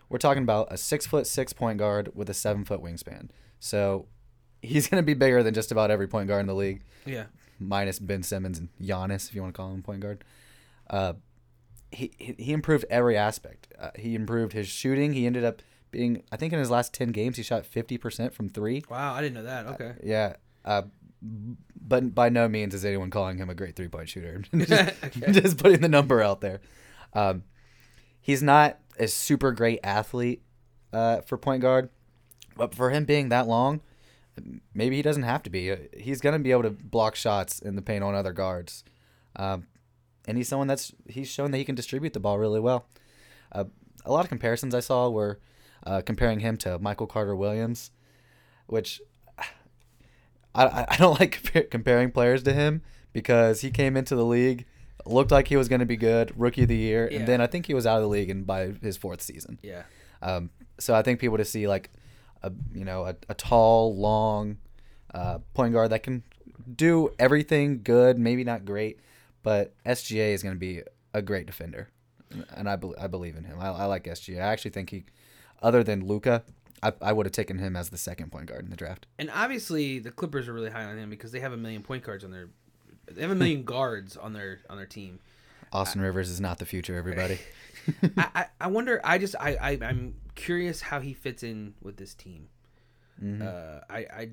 we're talking about a six foot six point guard with a seven foot wingspan. So he's going to be bigger than just about every point guard in the league yeah. Minus Ben Simmons and Giannis, if you want to call him point guard. Uh, he he improved every aspect. Uh, he improved his shooting. He ended up being, I think, in his last ten games, he shot fifty percent from three. Wow, I didn't know that. Okay. Yeah, uh, but by no means is anyone calling him a great three point shooter. just, Okay. just putting the number out there. Um, he's not a super great athlete uh, for point guard, but for him being that long, maybe he doesn't have to be. Uh, He's gonna be able to block shots in the paint on other guards, um, and he's someone that's he's shown that he can distribute the ball really well. Uh, a lot of comparisons I saw were uh, comparing him to Michael Carter Williams, which I, I- don't like compa- comparing players to him because he came into the league, looked like he was going to be good, rookie of the year, Yeah. and then I think he was out of the league and by his fourth season. Yeah. Um, so I think people to see like a you know a, a tall, long uh, point guard that can do everything good, maybe not great, but SGA is going to be a great defender, and I, bel I believe in him. I, I like SGA. I actually think he, other than Luka, I, I would have taken him as the second point guard in the draft. And obviously, the Clippers are really high on him because they have a million point guards on their. They have a million guards on their on their team. Austin Rivers is not the future, everybody. I, I, I wonder. I just I, I I'm curious how he fits in with this team. Uh, I I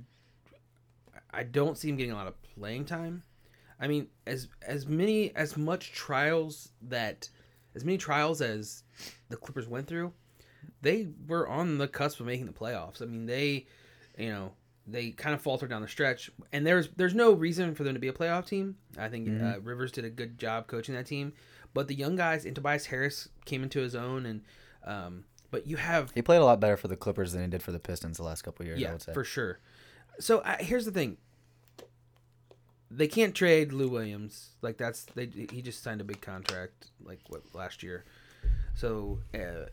I don't see him getting a lot of playing time. I mean, as as many as much trials that as many trials as the Clippers went through, they were on the cusp of making the playoffs. I mean, they, you know, they kind of faltered down the stretch, and there's there's no reason for them to be a playoff team. I think uh, Rivers did a good job coaching that team, but the young guys, and Tobias Harris came into his own, and um, but you have he played a lot better for the Clippers than he did for the Pistons the last couple of years. I yeah, would say. for sure. So uh, here's the thing: they can't trade Lou Williams. Like that's they. He just signed a big contract like what last year. So uh,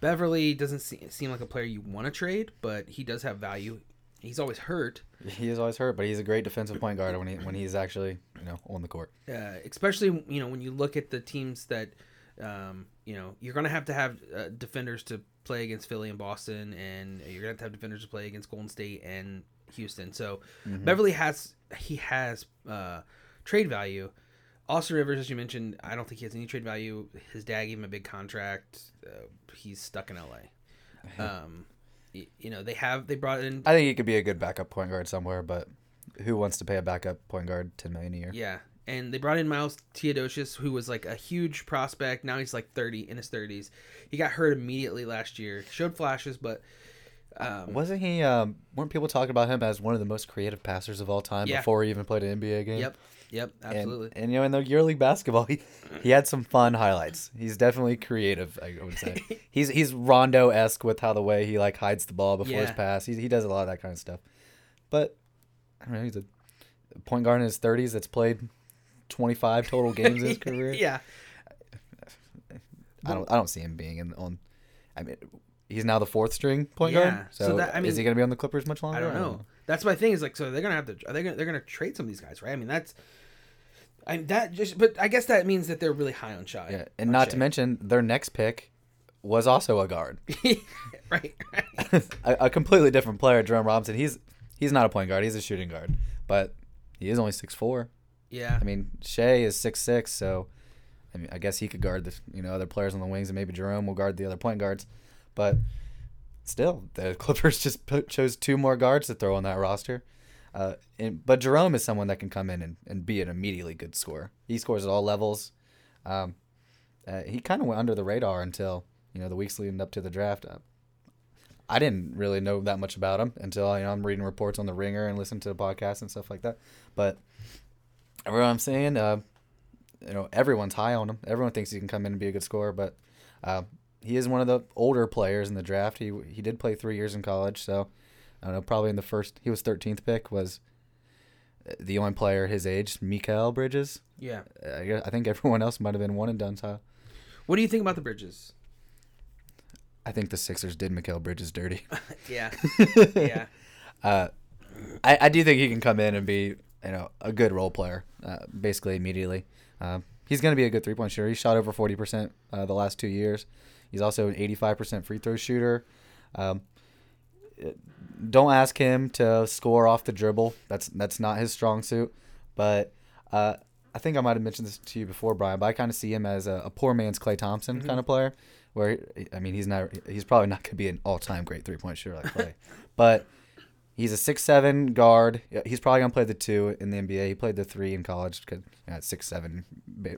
Beverley doesn't se- seem like a player you want to trade, but he does have value. He's always hurt, He is always hurt, but he's a great defensive point guard when he when he's actually you know on the court. uh, especially you know when you look at the teams that um, you know you're gonna have to have uh, defenders to play against Philly and Boston, and you're gonna have to have defenders to play against Golden State and Houston. So Beverley has he has uh, trade value. Austin Rivers, as you mentioned, I don't think he has any trade value. His dad gave him a big contract. Uh, he's stuck in LA. Um, y- you know they have they brought in I think he could be a good backup point guard somewhere, but who wants to pay a backup point guard ten million a year? Yeah, and they brought in Milos Teodosic, who was like a huge prospect. Now he's like thirty in his thirties. He got hurt immediately last year. Showed flashes, but um, Wasn't he? Um, weren't people talking about him as one of the most creative passers of all time Yeah. before he even played an NBA game? yep, yep, absolutely. and you know, in the EuroLeague basketball, he, he had some fun highlights. He's definitely creative. I would say he's he's Rondo esque with how the way he like hides the ball before his pass. He he does a lot of that kind of stuff. But I don't know. He's a point guard in his thirties that's played twenty five total games in his career. yeah, I don't I don't see him being in on. I mean, he's now the fourth string point Yeah, guard. so So, that- I mean, is he going to be on the Clippers much longer? I don't know. That's my thing. Is like so they're gonna have to. Are they gonna? They're gonna trade some of these guys, right? I mean that's. I mean that just, but I guess that means that they're really high on Shai. Yeah, and not to mention their next pick was also a guard. right. a, a completely different player, Jerome Robinson. He's he's not a point guard. He's a shooting guard, but he is only six four. Yeah. I mean, Shai is six six, so I mean, I guess he could guard the you know other players on the wings, and maybe Jerome will guard the other point guards. But still, the Clippers just put, chose two more guards to throw on that roster. Uh, and, but Jerome is someone that can come in and, and be an immediately good scorer. He scores at all levels. Um, uh, he kind of went under the radar until you know the weeks leading up to the draft. Uh, I didn't really know that much about him until you know, I'm reading reports on the Ringer and listening to the podcast and stuff like that. But what I'm saying, uh, you know, everyone's high on him. Everyone thinks he can come in and be a good scorer, but uh, he is one of the older players in the draft. He he did play three years in college, so I don't know. Probably in the first, he was 13th pick. Was the only player his age, Mikal Bridges. Yeah. I, guess, I think everyone else might have been one and done. So What do you think about the Bridges? I think the Sixers did Mikal Bridges dirty. Yeah. yeah. Uh, I, I do think he can come in and be you know a good role player, uh, basically immediately. Uh, he's going to be a good three point shooter. He shot over forty percent uh, the last two years. He's also an eighty five percent free throw shooter. Um, don't ask him to score off the dribble. That's that's not his strong suit. But uh, I think I might have mentioned this to you before, Brian. But I kind of see him as a, a poor man's Klay Thompson kind of player. Where I mean, he's not. He's probably not going to be an all time great three point shooter like Clay, but he's a six seven guard. He's probably gonna play the two in the NBA. He played the three in college because at six seven,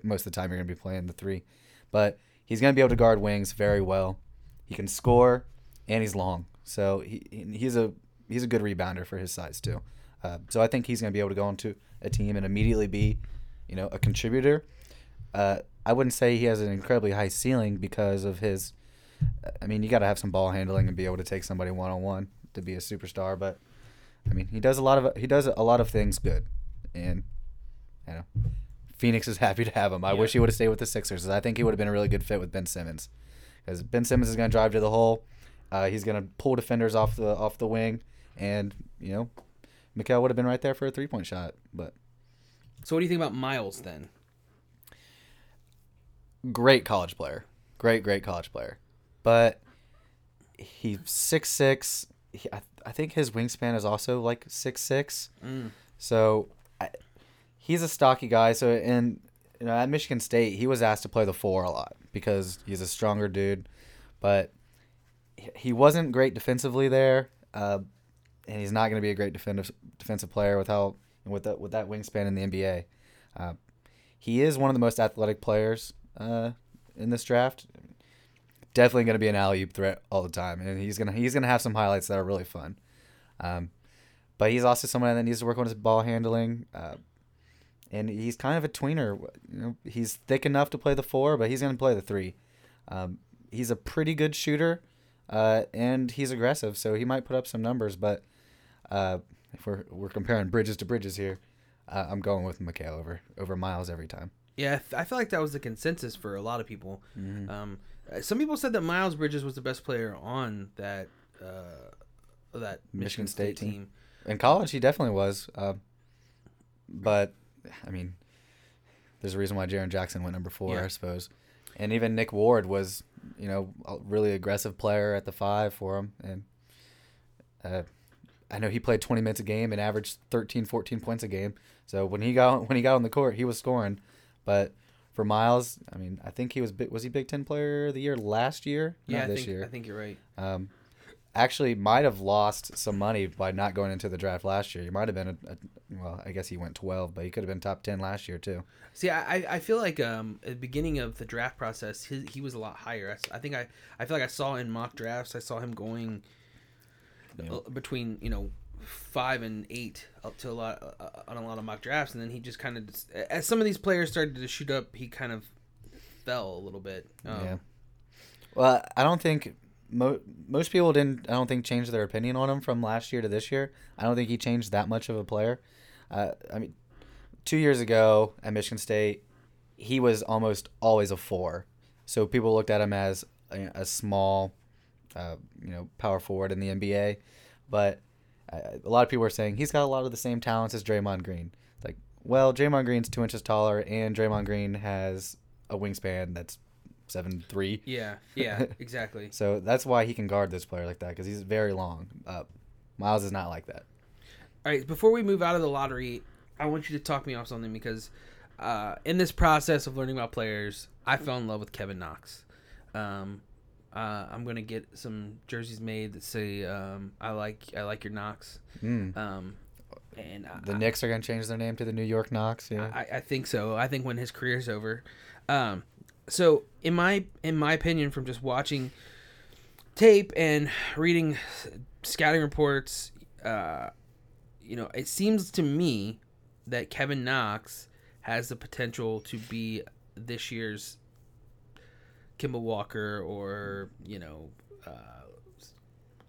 most of the time you're gonna be playing the three. But he's gonna be able to guard wings very well. He can score, and he's long, so he he's a he's a good rebounder for his size too. Uh, so I think he's gonna be able to go into a team and immediately be, you know, a contributor. Uh, I wouldn't say he has an incredibly high ceiling because of his. I mean, you got to have some ball handling and be able to take somebody one on one to be a superstar. But I mean, he does a lot of he does a lot of things good, and you know, Phoenix is happy to have him. I Yeah. wish he would have stayed with the Sixers. I think he would have been a really good fit with Ben Simmons, because Ben Simmons is going to drive to the hole. Uh, he's going to pull defenders off the off the wing, and you know, Mikal would have been right there for a three point shot. But So what do you think about Miles then? great college player, great great college player, but he's six six. He, I, I think his wingspan is also like six six. Mm. So I, he's a stocky guy. So in you know at Michigan State, he was asked to play the four a lot because he's a stronger dude, but he- he wasn't great defensively there, uh, and he's not going to be a great defensive defensive player with how with that with that wingspan in the NBA. Uh, he is one of the most athletic players uh, in this draft. Definitely going to be an alley oop threat all the time, and he's gonna he's gonna have some highlights that are really fun. Um, but he's also someone that needs to work on his ball handling. Uh, and he's kind of a tweener. You know, he's thick enough to play the four, but he's going to play the three. Um, he's a pretty good shooter, uh, and he's aggressive, so he might put up some numbers. But uh, if we're we're comparing bridges to bridges here, uh, I'm going with Mikal over over Miles every time. Yeah, I feel like that was the consensus for a lot of people. Um, uh, some people said that Miles Bridges was the best player on that uh, that Michigan, State, team. In college, he definitely was. Uh, but I mean, there's a reason why Jaren Jackson went number four, Yeah. I suppose. And even Nick Ward was, you know, a really aggressive player at the five for him. And uh, I know he played 20 minutes a game and averaged 13, 14 points a game. So when he got when he got on the court, he was scoring. But for Miles, I mean, I think he was was he Big Ten Player of the Year last year? Yeah, Not I this think year I think you're right. um, actually might have lost some money by not going into the draft last year. He might have been a, a well, I guess he went 12, but he could have been top 10 last year too. See, I, I- I feel like um at the beginning of the draft process, his, he was a lot higher. I think I I feel like I saw in mock drafts, I saw him going Yeah. uh, between you know five and eight up to a lot uh, on a lot of mock drafts, and then he just kind of as some of these players started to shoot up, he kind of fell a little bit. Um, yeah. Well, I don't think mo- most people didn't. I don't think change their opinion on him from last year to this year. I don't think he changed that much of a player. Uh, I mean, two years ago at Michigan State, he was almost always a four. So people looked at him as a, a small, uh, you know, power forward in the NBA. But uh, a lot of people are saying he's got a lot of the same talents as Draymond Green. It's like, well, Draymond Green's two inches taller, and Draymond Green has a wingspan that's seven three. Yeah, yeah, exactly. So that's why he can guard this player like that because he's very long. Uh, Miles is not like that. All right, before we move out of the lottery, I want you to talk me off something because uh, in this process of learning about players, I fell in love with Kevin Knox. Um, uh, I'm gonna get some jerseys made that say um, "I like I like your Knox." Mm. Um, and I- The Knicks are gonna change their name to the New York Knox. Yeah. I, I think so. I think when his career's over. Um, so in my in my opinion, from just watching tape and reading scouting reports, uh, you know, it seems to me that Kevin Knox has the potential to be this year's Kemba Walker or you know uh,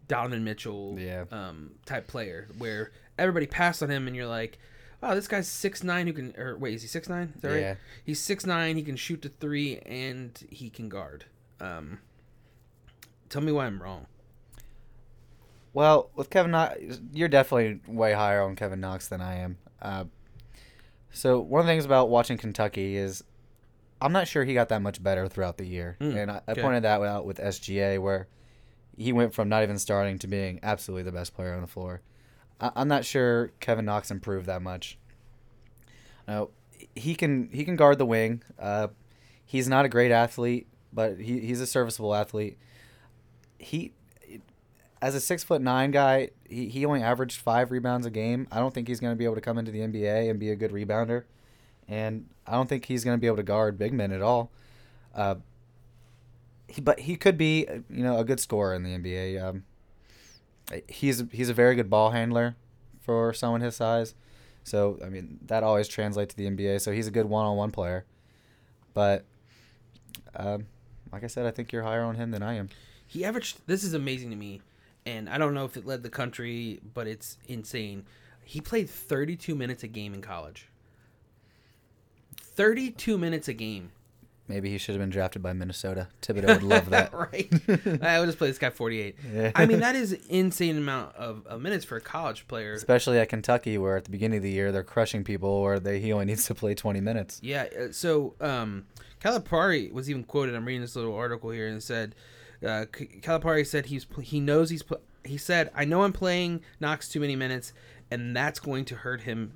Donovan Mitchell Yeah. um, type player where everybody passed on him and you're like, oh, this guy's six nine who can or wait, is he six nine? That Yeah. He's six nine. He can shoot the three and he can guard. Um, tell me why I'm wrong. Well, with Kevin Knox, you're definitely way higher on Kevin Knox than I am. Uh, so one of the things about watching Kentucky is I'm not sure he got that much better throughout the year, Mm, and I, I okay. pointed that out with SGA where he went from not even starting to being absolutely the best player on the floor. I, I'm not sure Kevin Knox improved that much. Now he can he can guard the wing. Uh, he's not a great athlete, but he, he's a serviceable athlete. He as a six foot nine guy, he, he only averaged five rebounds a game. I don't think he's going to be able to come into the NBA and be a good rebounder, and I don't think he's going to be able to guard big men at all. Uh, he, but he could be, uh, you know, a good scorer in the NBA. Um, he's he's a very good ball handler for someone his size. So I mean that always translates to the NBA. So he's a good one on one player. But um, like I said, I think you're higher on him than I am. He averaged. This is amazing to me, and I don't know if it led the country, but it's insane. He played 32 minutes a game in college. 32 minutes a game. Maybe he should have been drafted by Minnesota. Thibodeau would love that. right. I would just play this guy 48. Yeah. I mean, that is insane amount of, of minutes for a college player. Especially at Kentucky, where at the beginning of the year they're crushing people, or they he only needs to play 20 minutes. Yeah. uh, So, um, Calipari was even quoted. I'm reading this little article here, and it said, uh, Calipari said he's he knows he's he said I know I'm playing Knox too many minutes, and that's going to hurt him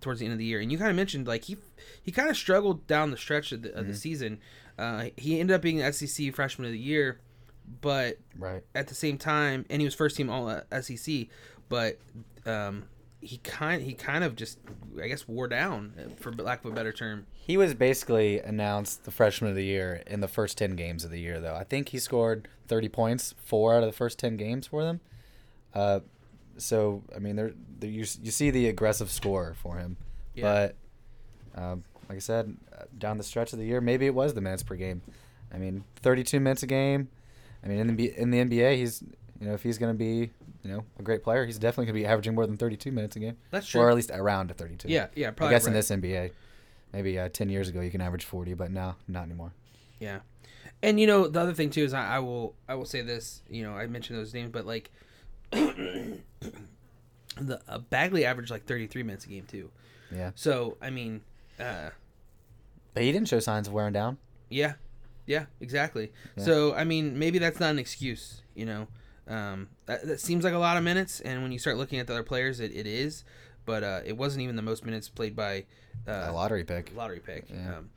towards the end of the year. And you kind of mentioned like he he kind of struggled down the stretch of the, of the season. Uh, he ended up being the SEC freshman of the year, but Right. at the same time, and he was first team all SEC, but um, he kind he kind of just I guess wore down for lack of a better term. He was basically announced the freshman of the year in the first 10 games of the year, though. I think he scored 30 points, four out of the first 10 games for them. Uh, so, I mean, there there- you, you see the aggressive score for him. Yeah. But, um, like I said, uh, down the stretch of the year, maybe it was the minutes per game. I mean, 32 minutes a game. I mean, in the in the NBA, he's you know if he's going to be you know a great player, he's definitely going to be averaging more than 32 minutes a game, That's true. or at least around 32. Yeah, yeah, probably. I guess in this NBA, maybe uh, 10 years ago you can average 40, but now not anymore. Yeah, and you know the other thing too is I, I will I will say this. You know I mentioned those names, but like the uh, Bagley averaged like 33 minutes a game too. Yeah, So I mean, uh, but he didn't show signs of wearing down. yeah, yeah, exactly. Yeah. So I mean, maybe that's not an excuse. You know, um, that, that seems like a lot of minutes, and when you start looking at the other players, it, it is. But uh, it wasn't even the most minutes played by uh, a lottery pick. lottery pick. Yeah. Um,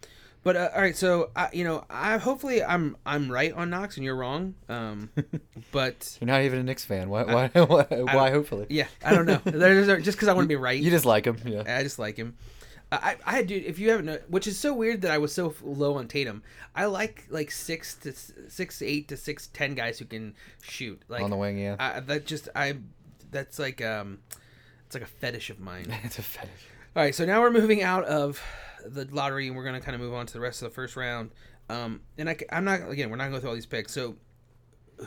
but uh, all right, so I, you know, I hopefully I'm I'm right on Knox and you're wrong. Um, but You're not even a Knicks fan. Why? Why? Why? why hopefully. yeah, I don't know. There's, there's- just because I want to be right, You just like him. Yeah. I just like him. I I dude. If you haven't, know, which is so weird that I was so low on Tatum. I like like six to six eight to six ten guys who can shoot. Like on the wing, yeah. I, that just I that's like um, it's like a fetish of mine. it's a fetish. All right, so now we're moving out of the lottery, and we're going to kind of move on to the rest of the first round. Um, and I, am not again, we're not going to go through all these picks. So,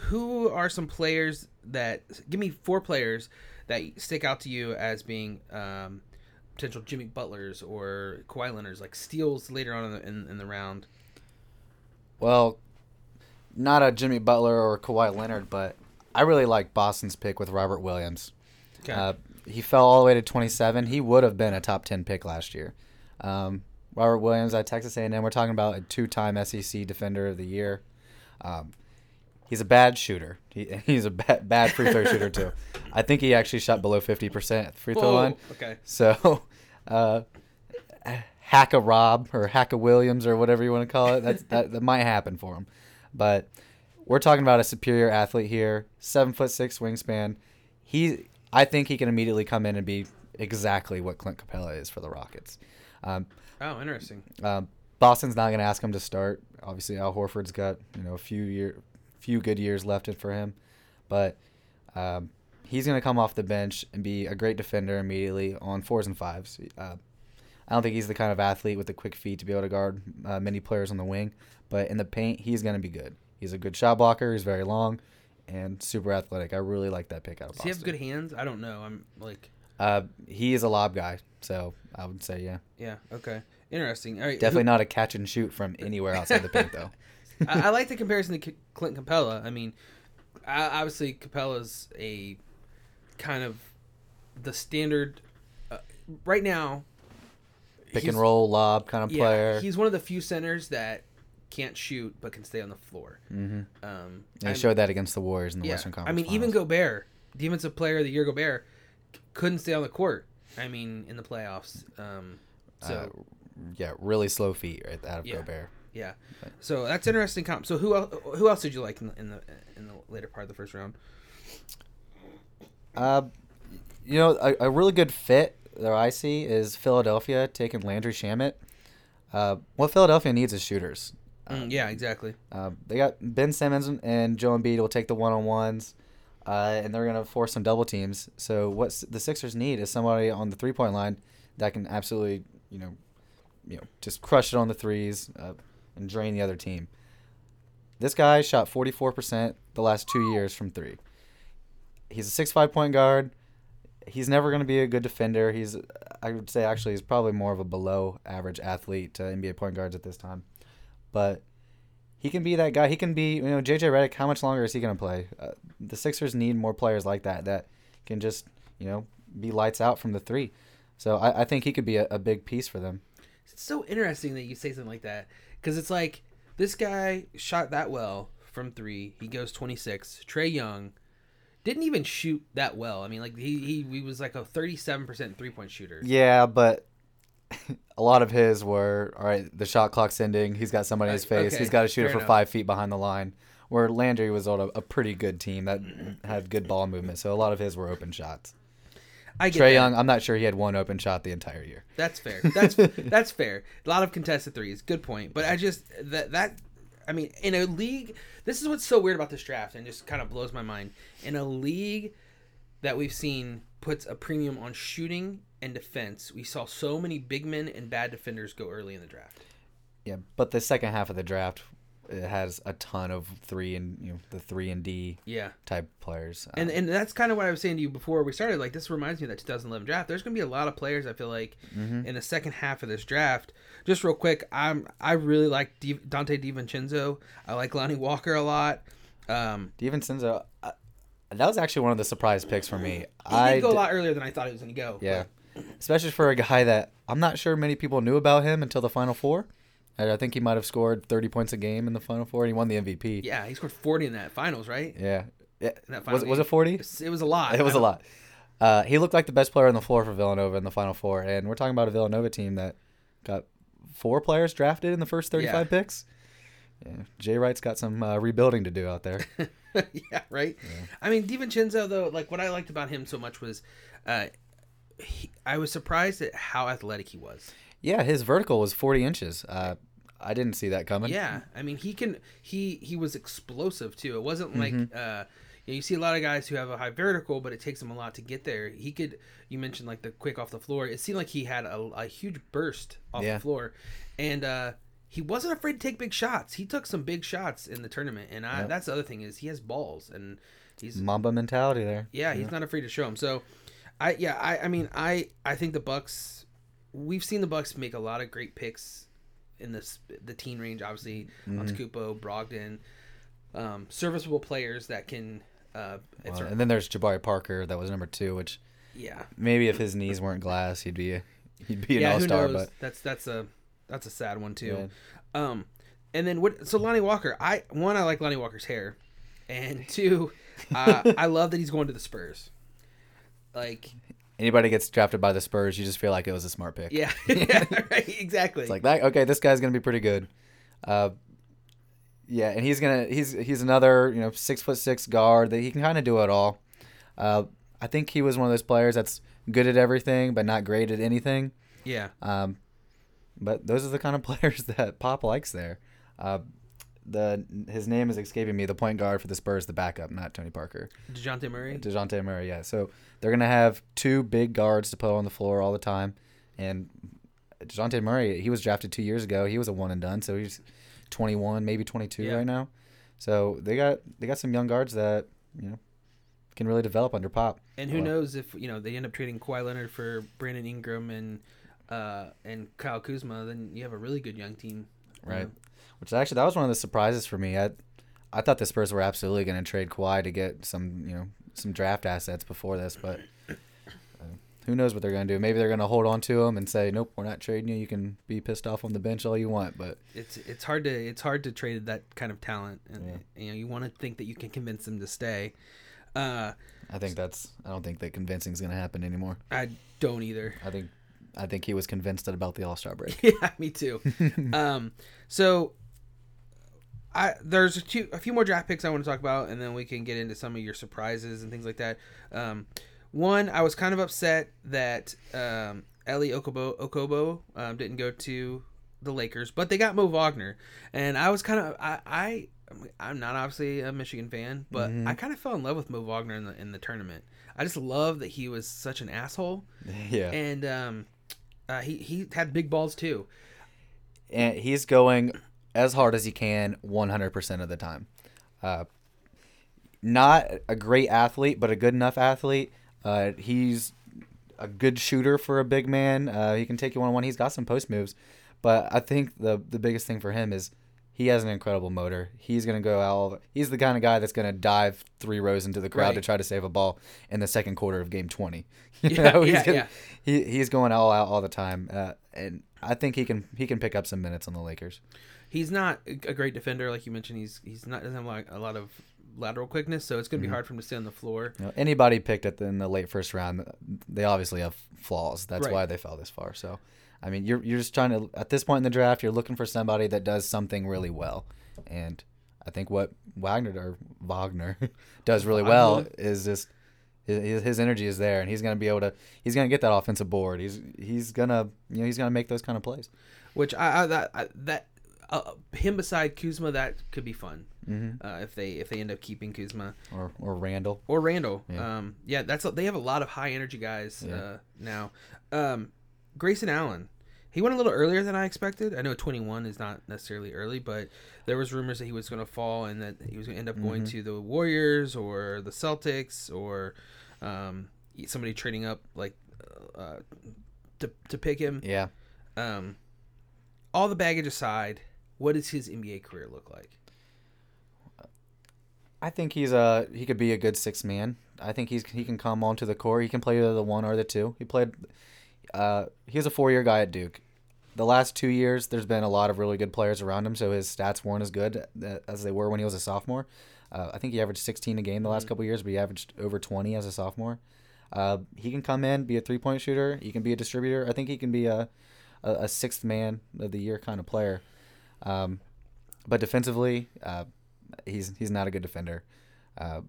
who are some players that give me four players that stick out to you as being um, potential Jimmy Butlers or Kawhi Leonard's, like steals later on in the, in, in the round? Well, not a Jimmy Butler or Kawhi Leonard, but I really like Boston's pick with Robert Williams. Okay. Uh, he fell all the way to 27. He would have been a top 10 pick last year. Um, Robert Williams at Texas A&M. We're talking about a two-time SEC Defender of the Year. Um, he's a bad shooter. He, he's a bad, bad free throw shooter too. I think he actually shot below fifty percent free throw Whoa, line. okay. So, uh, hack a Rob or hack a Williams or whatever you want to call it. That's that, that might happen for him, but we're talking about a superior athlete here. Seven foot six wingspan. He, I think he can immediately come in and be exactly what Clint Capela is for the Rockets. Um, Oh, interesting. um, Boston's not going to ask him to start. Obviously, Al Horford's got you know a few year, few good years left in for him, but um, he's going to come off the bench and be a great defender immediately on fours and fives. Uh, I don't think he's the kind of athlete with the quick feet to be able to guard uh, many players on the wing, but in the paint, he's going to be good. He's a good shot blocker. He's very long and super athletic. I really like that pick out of Boston. Does he have good hands? I don't know. I'm like, Uh, he is a lob guy, so I would say yeah. yeah, okay, interesting. All right, Definitely not a catch and shoot from anywhere outside the paint though. I, I like the comparison to C- Clint Capela. I mean, I, obviously Capela's a kind of the standard uh, right now. pick and roll lob kind of Yeah, player. he's one of the few centers that can't shoot but can stay on the floor. hmm Um, he I'm- showed that against the Warriors in the yeah, Western Conference. I mean, even Finals. Gobert, defensive player of the year, Gobert couldn't stay on the court. I mean, in the playoffs. Um, so Uh, yeah, really slow feet right out of Yeah. Gobert. yeah, so that's interesting. Comp. So who else? Who else did you like in the in the, in the later part of the first round? Uh, you know, a, a really good fit that I see is Philadelphia taking Landry Shamet. Uh, what Philadelphia needs is shooters. Mm, yeah, exactly. Uh, they got Ben Simmons and Joe Embiid will take the one on ones, uh, and they're gonna force some double teams. So what the Sixers need is somebody on the three point line that can absolutely, you know, you know, just crush it on the threes uh, and drain the other team. This guy shot forty four percent the last two years from three. He's a six five point guard. He's never going to be a good defender. He's, I would say, actually, he's probably more of a below average athlete to NBA point guards at this time. But he can be that guy. He can be, you know, JJ Redick. How much longer is he going to play? Uh, the Sixers need more players like that that can just, you know, be lights out from the three. So I, I think he could be a, a big piece for them. It's so interesting that you say something like that because it's like this guy shot that well from three. He goes 26. Trae Young didn't even shoot that well. I mean, like he he, he was like a 37% three point shooter. Yeah, but a lot of his were all right. The shot clock's ending. He's got somebody in his face. okay, He's got to shoot it for enough. five feet behind the line. Where Landry was on a, a pretty good team that had good ball movement, so a lot of his were open shots. I get Trae that. Young, I'm not sure he had one open shot the entire year. That's fair. That's that's fair. A lot of contested threes. Good point. But I just that that I mean, in a league, this is what's so weird about this draft, and just kind of blows my mind. In a league that we've seen puts a premium on shooting and defense, we saw so many big men and bad defenders go early in the draft. Yeah, but the second half of the draft it has a ton of three and you know the three and D Yeah. type players. And Um, and that's kind of what I was saying to you before we started. Like this reminds me of that 2011 draft. There's going to be a lot of players I feel like Mm-hmm. in the second half of this draft. Just real quick, I'm I really like Di, Donte DiVincenzo. I like Lonnie Walker a lot. Um, DiVincenzo, uh, that was actually one of the surprise picks for me. he I did go a lot earlier than I thought he was going to go. Yeah, especially for a guy that I'm not sure many people knew about him until the Final Four. I I think he might have scored 30 points a game in the Final Four, and he won the MVP. yeah, he scored 40 in that finals, right? yeah. yeah. Was, was it 40? It was, a lot. It was a lot. Uh, he looked like the best player on the floor for Villanova in the Final Four, and we're talking about a Villanova team that got four players drafted in the first 35 Yeah. picks. Yeah. Jay Wright's got some uh, rebuilding to do out there. yeah, right. I mean, DiVincenzo though, like what I liked about him so much was, uh, he, I was surprised at how athletic he was. yeah, his vertical was 40 inches. Uh, I didn't see that coming. Yeah, I mean he can he he was explosive too. It wasn't like Mm-hmm. uh you, know, you see a lot of guys who have a high vertical, but it takes them a lot to get there. He could you mentioned like the quick off the floor. It seemed like he had a, a huge burst off Yeah. the floor, and uh he wasn't afraid to take big shots. He took some big shots in the tournament, and I, Yep. that's the other thing is he has balls and he's Mamba mentality there. yeah, he's not afraid to show him. So, I yeah, I I mean, I I think the Bucks. We've seen the Bucks make a lot of great picks in this the teen range. Obviously, Mm-hmm. Antetokounmpo, Brogdon, um, serviceable players that can. Uh, it's Well, and then there's Jabari Parker that was number two, which yeah, maybe if his knees weren't glass, he'd be he'd be an yeah. all star. But That's that's a that's a sad one too. Um, and then what? So Lonnie Walker, I one I like Lonnie Walker's hair, and two, uh, I love that he's going to the Spurs. Like, Anybody gets drafted by the Spurs, you just feel like it was a smart pick. yeah, yeah, right, exactly. It's like that. Okay, this guy's gonna be pretty good. Uh, yeah, and he's gonna he's he's another you know six foot six guard that he can kind of do it all. Uh, I think he was one of those players that's good at everything but not great at anything. yeah, Um, but those are the kind of players that Pop likes there. Uh, the his name is escaping me. The point guard for the Spurs, the backup, not Tony Parker, Dejounte Murray. Dejounte Murray. Yeah, so they're gonna have two big guards to put on the floor all the time, and Dejounte Murray, he was drafted two years ago. He was a one and done, so he's 21, maybe 22 Yeah. right now. So they got they got some young guards that you know can really develop under Pop. And who Well- knows if you know they end up trading Kawhi Leonard for Brandon Ingram and uh, and Kyle Kuzma, then you have a really good young team. Right. Uh, Which actually that was one of the surprises for me. I I thought the Spurs were absolutely going to trade Kawhi to get some you know some draft assets before this, but uh, who knows what they're going to do? Maybe they're going to hold on to him and say, "Nope, we're not trading you. You can be pissed off on the bench all you want." But it's it's hard to it's hard to trade that kind of talent, and you know you want to think that you can convince them to stay. Uh, I think that's I don't think that convincing is going to happen anymore. I don't either. I think I think he was convinced about the All Star break. yeah, me too. um, so I there's a few a few more draft picks I want to talk about, and then we can get into some of your surprises and things like that. Um, one, I was kind of upset that um, Elie Okobo Okobo um, didn't go to the Lakers, but they got Mo Wagner, and I was kind of I. I I'm not obviously a Michigan fan, but I kind of fell in love with Mo Wagner in the in the tournament. I just love that he was such an asshole, yeah, and um, uh, he he had big balls too. and he's going as hard as he can 100% of the time. Uh, not a great athlete, but a good enough athlete. Uh, he's a good shooter for a big man. Uh, he can take you one on one. He's got some post moves, but I think the the biggest thing for him is he has an incredible motor. He's gonna go out. He's the kind of guy that's gonna dive three rows into the crowd to try to save a ball in the second quarter of game twenty. You Yeah, know, he's yeah, gonna- yeah. He, he's going all out all the time, uh, and I think he can he can pick up some minutes on the Lakers. He's not a a great defender, like you mentioned. He's he's not doesn't have like a lot of lateral quickness, so it's gonna be mm-hmm. hard for him to stay on the floor. You know, anybody picked at the, in the late first round, they obviously have flaws. That's Right. why they fell this far. So, I mean, you're you're just trying to at this point in the draft, you're looking for somebody that does something really well, and I think what Wagner or Wagner does really well Wagner. is just his, his energy is there, and he's gonna be able to he's gonna get that offensive board. He's he's gonna you know he's gonna make those kind of plays. Which I, I that I, that uh, him beside Kuzma, that could be fun Mm-hmm. uh, if they if they end up keeping Kuzma Or or Randle. or Randle. Yeah. Um, yeah, that's they have a lot of high energy guys Yeah. uh, now. Um, Grayson Allen. He went a little earlier than I expected. I know 21 is not necessarily early, but there was rumors that he was going to fall and that he was going to end up going to the Warriors or the Celtics or um, somebody trading up like uh, to to pick him. Yeah. Um, all the baggage aside, what does his NBA career look like? I think he's a he could be a good six man. I think he's he can come onto the core. He can play the one or the two. He played. Uh, he was a four year guy at Duke. The last two years, there's been a lot of really good players around him, so his stats weren't as good uh, as they were when he was a sophomore. Uh, I think he averaged 16 a game the last couple years, but he averaged over 20 as a sophomore. Uh, he can come in, be a three point shooter. He can be a distributor. I think he can be a a, a sixth man of the year kind of player. Um, but defensively, uh, he's he's not a good defender. Uh,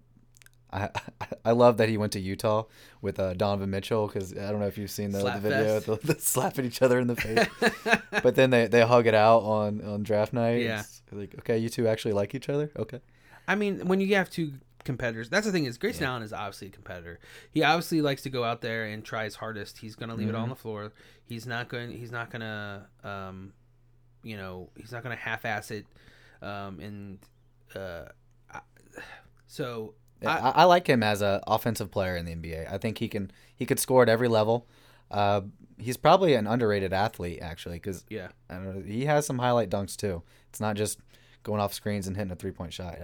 I I love that he went to Utah with uh, Donovan Mitchell because I don't know if you've seen the, the video the, the slapping each other in the face. but then they, they hug it out on, on draft night. Yeah. It's like okay, you two actually like each other. Okay. I mean, when you have two competitors, that's the thing is Grayson Allen is obviously a competitor. He obviously likes to go out there and try his hardest. He's going to leave it all on the floor. He's not going. He's not going to, um, you know, he's not going to half-ass it. Um, and uh, I, so I- I, I like him as a offensive player in the NBA. I think he can he could score at every level. Uh, he's probably an underrated athlete actually because yeah, I don't know. He has some highlight dunks too. It's not just going off screens and hitting a three point shot.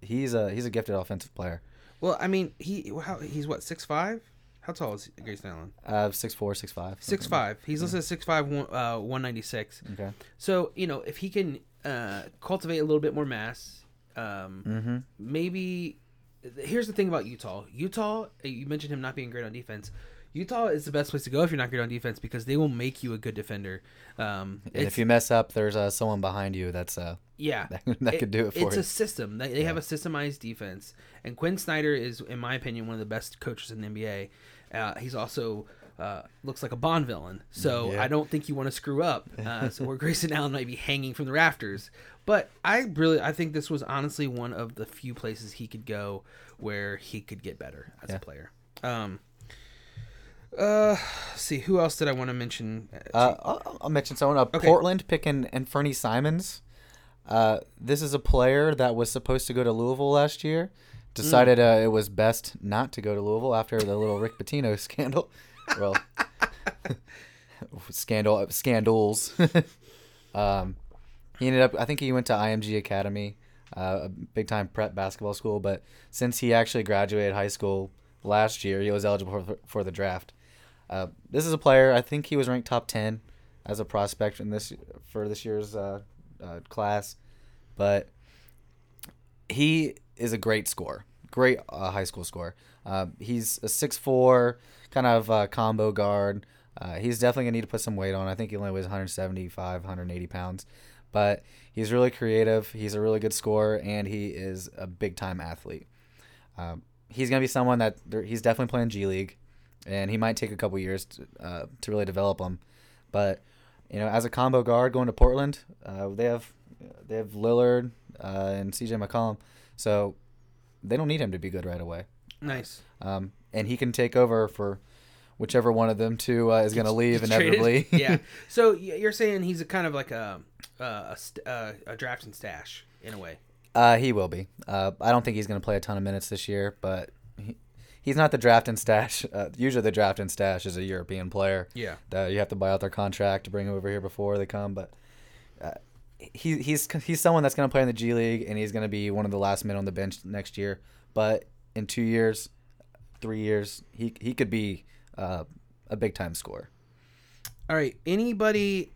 He's a he's a gifted offensive player. well, I mean, he how, he's what six five. How tall is Grayson Allen? Uh, six four, six five. Six five. He's listed at six five, one, uh, one ninety six. Okay. So you know, if he can uh, cultivate a little bit more mass, um, Mm-hmm. maybe. Here's the thing about Utah. Utah, uh, you mentioned him not being great on defense. Utah is the best place to go if you're not good on defense because they will make you a good defender. Um, And if you mess up, there's uh, someone behind you that's uh yeah, that, that could do it for you. it's you. a system. They, they have a systemized defense, and Quin Snyder is, in my opinion, one of the best coaches in the NBA. Uh, he's also uh, looks like a Bond villain, so Yeah. I don't think you want to screw up. Uh, so where Grayson Allen might be hanging from the rafters, but I really I think this was honestly one of the few places he could go where he could get better as Yeah. a player. Um, uh, let's see who else did I want to mention? Uh, I'll, I'll mention someone. Uh, Okay. Portland picking Anfernee Simons. Uh, this is a player that was supposed to go to Louisville last year. Decided uh, it was best not to go to Louisville after the little Rick Pitino scandal. Well, scandal scandals. um, he ended up. I think he went to IMG Academy, uh, a big time prep basketball school. But since he actually graduated high school last year, he was eligible for, for the draft. Uh, this is a player. I think he was ranked top ten as a prospect in this for this year's uh, uh, class, but he is a great scorer, great uh, high school scorer. Uh, he's a six four kind of combo guard. He's definitely gonna need to put some weight on. I think he only weighs 175, 180 pounds, but he's really creative. He's a really good scorer, and he is a big time athlete. Um, he's gonna be someone that he's definitely playing G League, and he might take a couple years to, uh, to really develop him. But you know, as a combo guard going to Portland, uh, they have they have Lillard uh, and CJ McCollum, so they don't need him to be good right away. nice. Um, and he can take over for whichever one of them two uh, is going to leave inevitably. yeah. So you're saying he's a kind of like a a, a, a draft and stash in a way. Uh, he will be. Uh, I don't think he's going to play a ton of minutes this year, but he, he's not the draft and stash. Uh, usually, the draft and stash is a European player. Yeah. that you have to buy out their contract to bring him over here before they come. But uh, he, he's he's someone that's going to play in the G League, and he's going to be one of the last men on the bench next year. But in two years, three years, he he could be uh, a big time scorer. All right. Anybody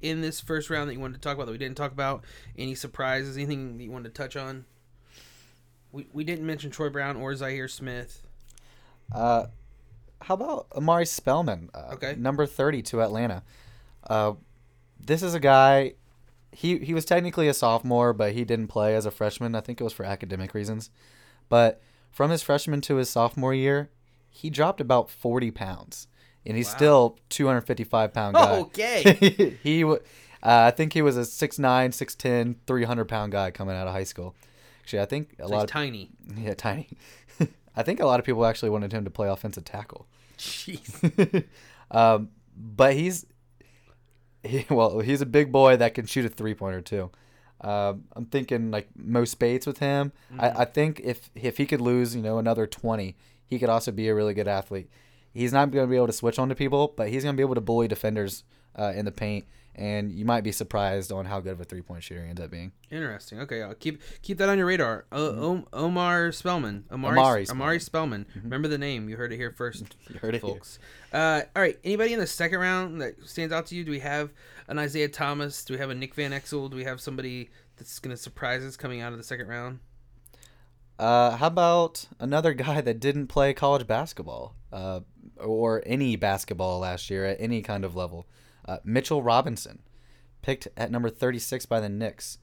in this first round that you wanted to talk about that we didn't talk about? Any surprises? Anything that you wanted to touch on? We, we didn't mention Troy Brown or Zhaire Smith. Uh, how about Omari Spellman? Uh, Okay. Number 30 to Atlanta. Uh, this is a guy. He, he was technically a sophomore, but he didn't play as a freshman. I think it was for academic reasons. But from his freshman to his sophomore year, he dropped about 40 pounds. And he's Wow. still 255 pound guy. Okay. he, uh, I think he was a 6'9", 6'10", 300 pound guy coming out of high school. Actually, I think a So lot he's of tiny. yeah, tiny. I think a lot of people actually wanted him to play offensive tackle. Jeez. um, but he's he, well, he's a big boy that can shoot a three pointer too. Um, I'm thinking like Mo Speights with him. I, I think if if he could lose, you know, another 20, he could also be a really good athlete. He's not going to be able to switch on to people, but he's going to be able to bully defenders uh, in the paint, and you might be surprised on how good of a three point shooter he ends up being. Interesting. Okay, I'll keep keep that on your radar. Uh, O- Omar Spellman. Omari, Omari Omari Spellman. Remember the name. You heard it here first, You heard it folks. Uh, all right. Anybody in the second round that stands out to you? Do we have an Isaiah Thomas? Do we have a Nick Van Exel? Do we have somebody that's going to surprise us coming out of the second round? Uh, how about another guy that didn't play college basketball uh, or any basketball last year at any kind of level? Uh, Mitchell Robinson, picked at number 36 by the Knicks.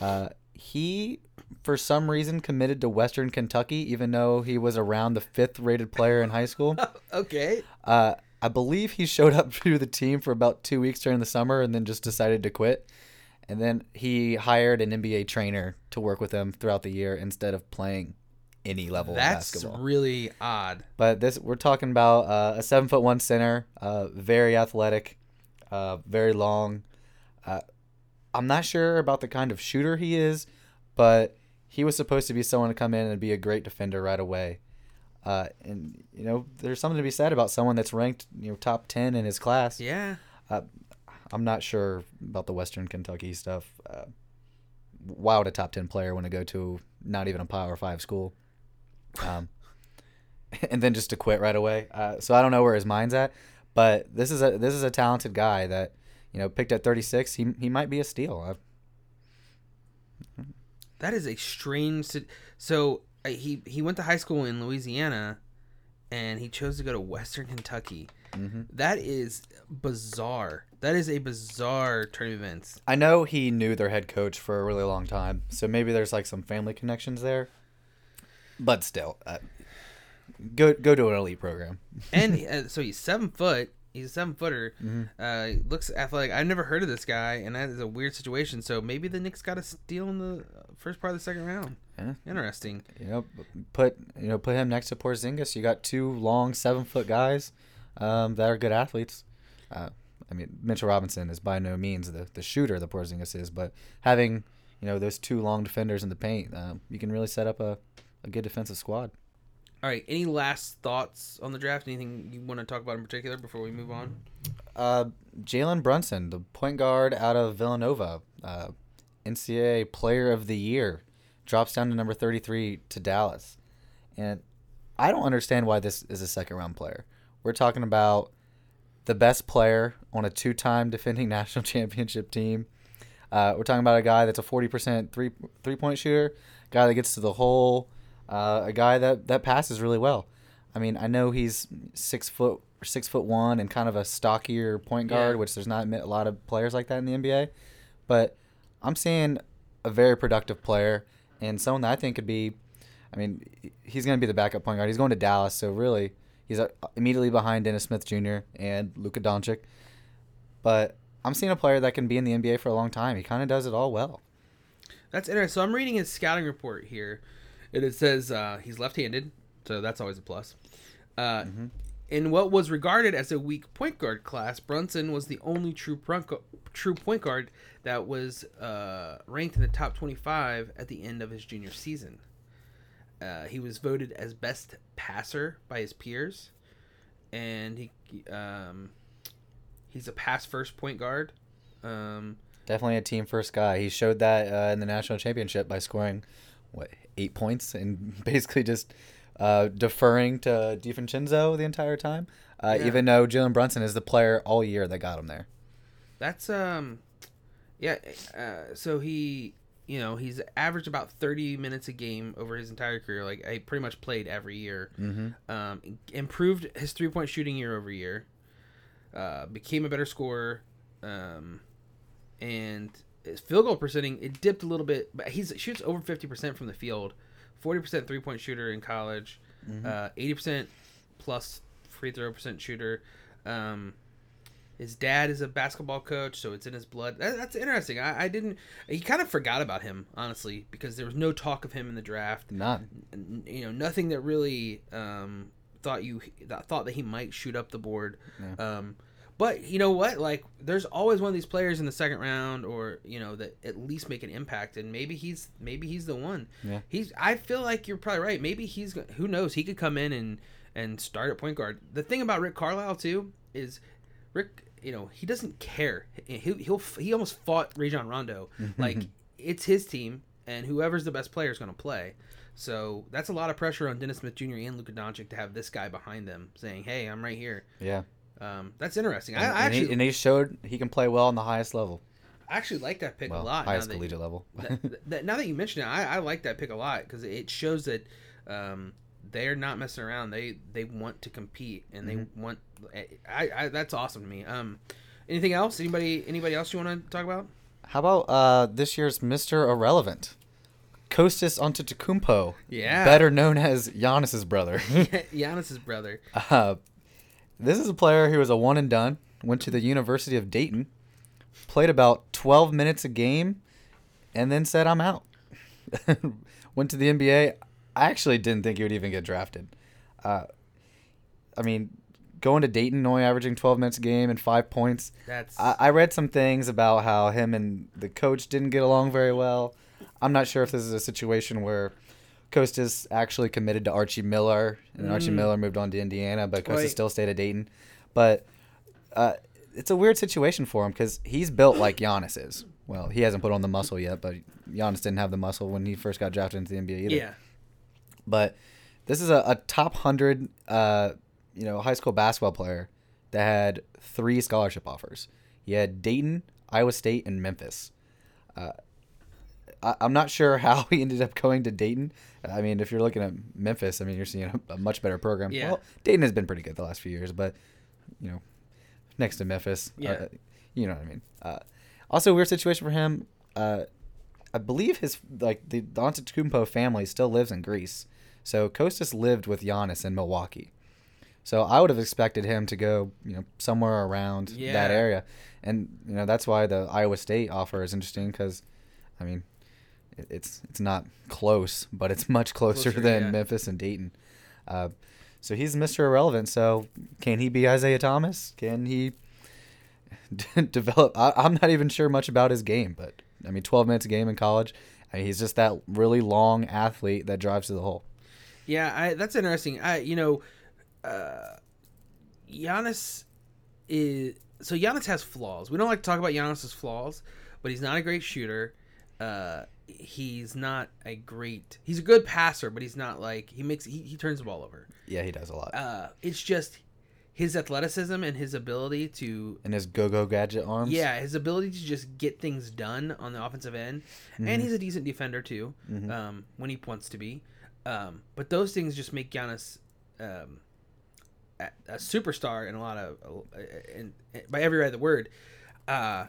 Uh, he, for some reason, committed to Western Kentucky, even though he was around the fifth rated player in high school. Okay. Uh, I believe he showed up to the team for about two weeks during the summer and then just decided to quit. And then he hired an NBA trainer to work with him throughout the year instead of playing any level That's of basketball. That's really odd. But this we're talking about uh, a seven foot one center, uh, very athletic, uh, very long. Uh, I'm not sure about the kind of shooter he is, but he was supposed to be someone to come in and be a great defender right away. Uh, and you know, there's something to be said about someone that's ranked you know top ten in his class. Yeah. Uh, I'm not sure about the Western Kentucky stuff. Uh, why would a top ten player want to go to not even a Power Five school? Um, and then just to quit right away. Uh, so I don't know where his mind's at. But this is a this is a talented guy that you know picked at 36. He he might be a steal. That is a strange. So uh, he he went to high school in Louisiana, and he chose to go to Western Kentucky. Mm-hmm. That is bizarre. That is a bizarre turn of events. I know he knew their head coach for a really long time, so maybe there's like some family connections there. But still, uh, go go to an elite program. And uh, so he's seven foot. He's a seven footer. Mm-hmm. Uh, looks athletic. I've never heard of this guy, and that is a weird situation. So maybe the Knicks got a steal in the first part of the second round. Yeah. Interesting. You know, put you know put him next to Porzingis. You got two long seven foot guys um, that are good athletes. Uh, I mean, Mitchell Robinson is by no means the, the shooter that Porzingis is, but having you know those two long defenders in the paint, um, you can really set up a, a good defensive squad. All right. Any last thoughts on the draft? Anything you want to talk about in particular before we move on? Uh, Jalen Brunson, the point guard out of Villanova, uh, NCAA Player of the Year, drops down to number 33 to Dallas. And I don't understand why this is a second round player. We're talking about the best player on a two time defending national championship team. Uh, we're talking about a guy that's a 40% three three point shooter, guy that gets to the hole, uh, a guy that, that passes really well. I mean, I know he's six foot six foot one and kind of a stockier point guard, Yeah. which there's not a lot of players like that in the NBA. But I'm seeing a very productive player and someone that I think could be. I mean, he's going to be the backup point guard. He's going to Dallas, so really, he's uh, immediately behind Dennis Smith Jr. and Luka Doncic. But I'm seeing a player that can be in the NBA for a long time. He kind of does it all well. That's interesting. So I'm reading his scouting report here, and it says uh, he's left-handed, so that's always a plus. Uh, In what was regarded as a weak point guard class, Brunson was the only true prunk- true point guard that was uh, ranked in the top 25 at the end of his junior season. Uh, he was voted as best passer by his peers, and he um, he's a pass first point guard. Um, Definitely a team first guy. He showed that uh, in the national championship by scoring what eight points and basically just uh, deferring to DiVincenzo the entire time. Uh, Yeah. Even though Jalen Brunson is the player all year that got him there. That's um, yeah. Uh, so he, you know, he's averaged about thirty minutes a game over his entire career. Like I pretty much played every year. Mm-hmm. Um, improved his three point shooting year over year. Uh, became a better scorer. Um, and his field goal percentage it dipped a little bit, but he shoots over fifty percent from the field. Forty percent three point shooter in college. Uh, Eighty percent plus free throw percent shooter. Um, his dad is a basketball coach, so it's in his blood. That, that's interesting. I, I didn't. He kind of forgot about him, honestly, because there was no talk of him in the draft. None. N- You know, nothing that really um, thought you that thought that he might shoot up the board. Um, but you know what? Like, there's always one of these players in the second round, or you know, that at least make an impact, and maybe he's maybe he's the one. Yeah. He's. I feel like you're probably right. Maybe he's. Who knows? He could come in and and start at point guard. The thing about Rick Carlisle too is Rick. You know, he doesn't care. He, he'll he almost fought Rajon Rondo. Like it's his team, and whoever's the best player is going to play. So that's a lot of pressure on Dennis Smith Jr. and Luka Doncic to have this guy behind them saying, "Hey, I'm right here." Yeah. Um, that's interesting. I, And, I and actually, he, and he showed he can play well on the highest level. I actually like that pick Well, a lot. now highest that- collegiate level. that, that, now that you mention it, I, I like that pick a lot because it shows that um, they're not messing around. They they want to compete and they Mm-hmm. want. I, I that's awesome to me. Um, anything else? Anybody anybody else you want to talk about? How about uh, this year's Mr. Irrelevant? Kostas Antetokounmpo, Yeah. better known as Giannis's brother. Giannis's brother. Uh, this is a player who was a one and done. Went to the University of Dayton, played about 12 minutes a game, and then said, "I'm out." went to the NBA. I actually didn't think he would even get drafted. Uh, I mean, going to Dayton, only averaging 12 minutes a game and five points. That's I, I read some things about how him and the coach didn't get along very well. I'm not sure if this is a situation where Kostas actually committed to Archie Miller, and Archie Mm. Miller moved on to Indiana, but Kostas Right. still stayed at Dayton. But uh, it's a weird situation for him because he's built like Giannis is. Well, he hasn't put on the muscle yet, but Giannis didn't have the muscle when he first got drafted into the NBA either. yeah. But this is a, a top hundred, uh, you know, high school basketball player that had three scholarship offers. He had Dayton, Iowa State, and Memphis. Uh, I, I'm not sure how he ended up going to Dayton. I mean, if you're looking at Memphis, I mean, you're seeing a, a much better program. Yeah. Well, Dayton has been pretty good the last few years, but you know, next to Memphis, Yeah. uh, you know what I mean. Uh, also, weird situation for him. Uh, I believe his like the Antetokounmpo family still lives in Greece, so Kostas lived with Giannis in Milwaukee. So I would have expected him to go, you know, somewhere around Yeah. that area, and you know that's why the Iowa State offer is interesting because, I mean, it's it's not close, but it's much closer, Closer, than yeah. Memphis and Dayton. Uh, so he's Mr. Irrelevant. So can he be Isaiah Thomas? Can he develop? I, I'm not even sure much about his game, but I mean, 12 minutes a game in college. I mean, he's just that really long athlete that drives to the hole. Yeah, I, that's interesting. I you know, uh, Giannis is so Giannis has flaws. We don't like to talk about Giannis's flaws, but he's not a great shooter. Uh, he's not a great. He's a good passer, but he's not like he makes he, he turns the ball over. Yeah, he does a lot. Uh, it's just his athleticism and his ability to and his go-go gadget arms. yeah, his ability to just get things done on the offensive end, and he's a decent defender too, um, when he wants to be. Um, but those things just make Giannis um, a, a superstar in a lot of, uh, in, by every right of the word. Uh,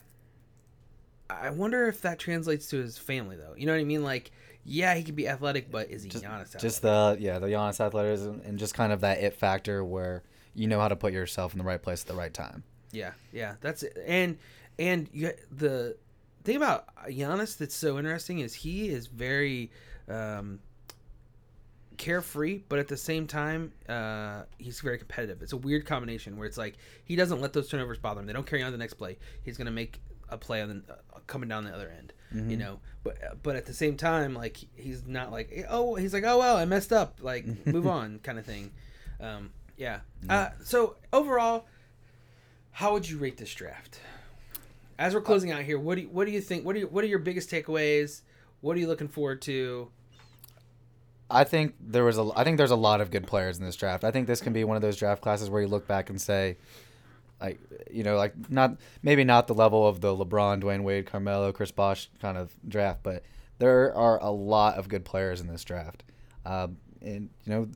I wonder if that translates to his family though. You know what I mean? Like, yeah, he can be athletic, but is he just, Giannis? Athletic? just the yeah the Giannis athleticism and just kind of that it factor where you know how to put yourself in the right place at the right time. Yeah, yeah, that's it. And and you, the thing about Giannis that's so interesting is he is very um, carefree, but at the same time, uh, he's very competitive. It's a weird combination where it's like he doesn't let those turnovers bother him. They don't carry on the next play. He's gonna make a play on the uh, coming down the other end, you know. But but at the same time, like he's not like oh he's like oh well I messed up like move on kind of thing. Um, yeah. Uh, so overall, how would you rate this draft? As we're closing out here, what do you, what do you think? What are you, what are your biggest takeaways? What are you looking forward to? I think there was a I think there's a lot of good players in this draft. I think this can be one of those draft classes where you look back and say like you know like not maybe not the level of the LeBron, Dwyane Wade, Carmelo, Chris Bosh kind of draft, but there are a lot of good players in this draft. Um, and you know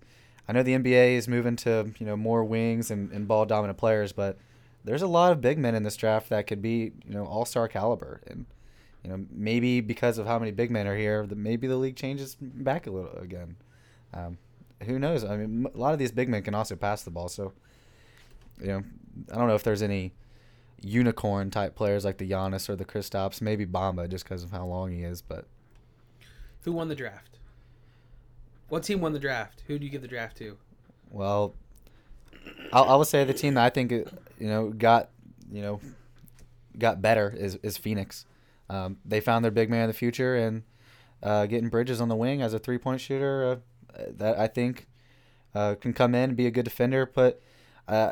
I know the NBA is moving to you know more wings and, and ball dominant players, but there's a lot of big men in this draft that could be you know all star caliber and you know maybe because of how many big men are here, maybe the league changes back a little again. Um, who knows? I mean, a lot of these big men can also pass the ball, so you know I don't know if there's any unicorn type players like the Giannis or the Kristaps, maybe Bamba just because of how long he is, but Who won the draft? What team won the draft? Who do you give the draft to? Well, I'll, I will say the team that I think you know got you know got better is is Phoenix. Um, they found their big man of the future and uh, getting Bridges on the wing as a three point shooter uh, that I think uh, can come in and be a good defender. But uh,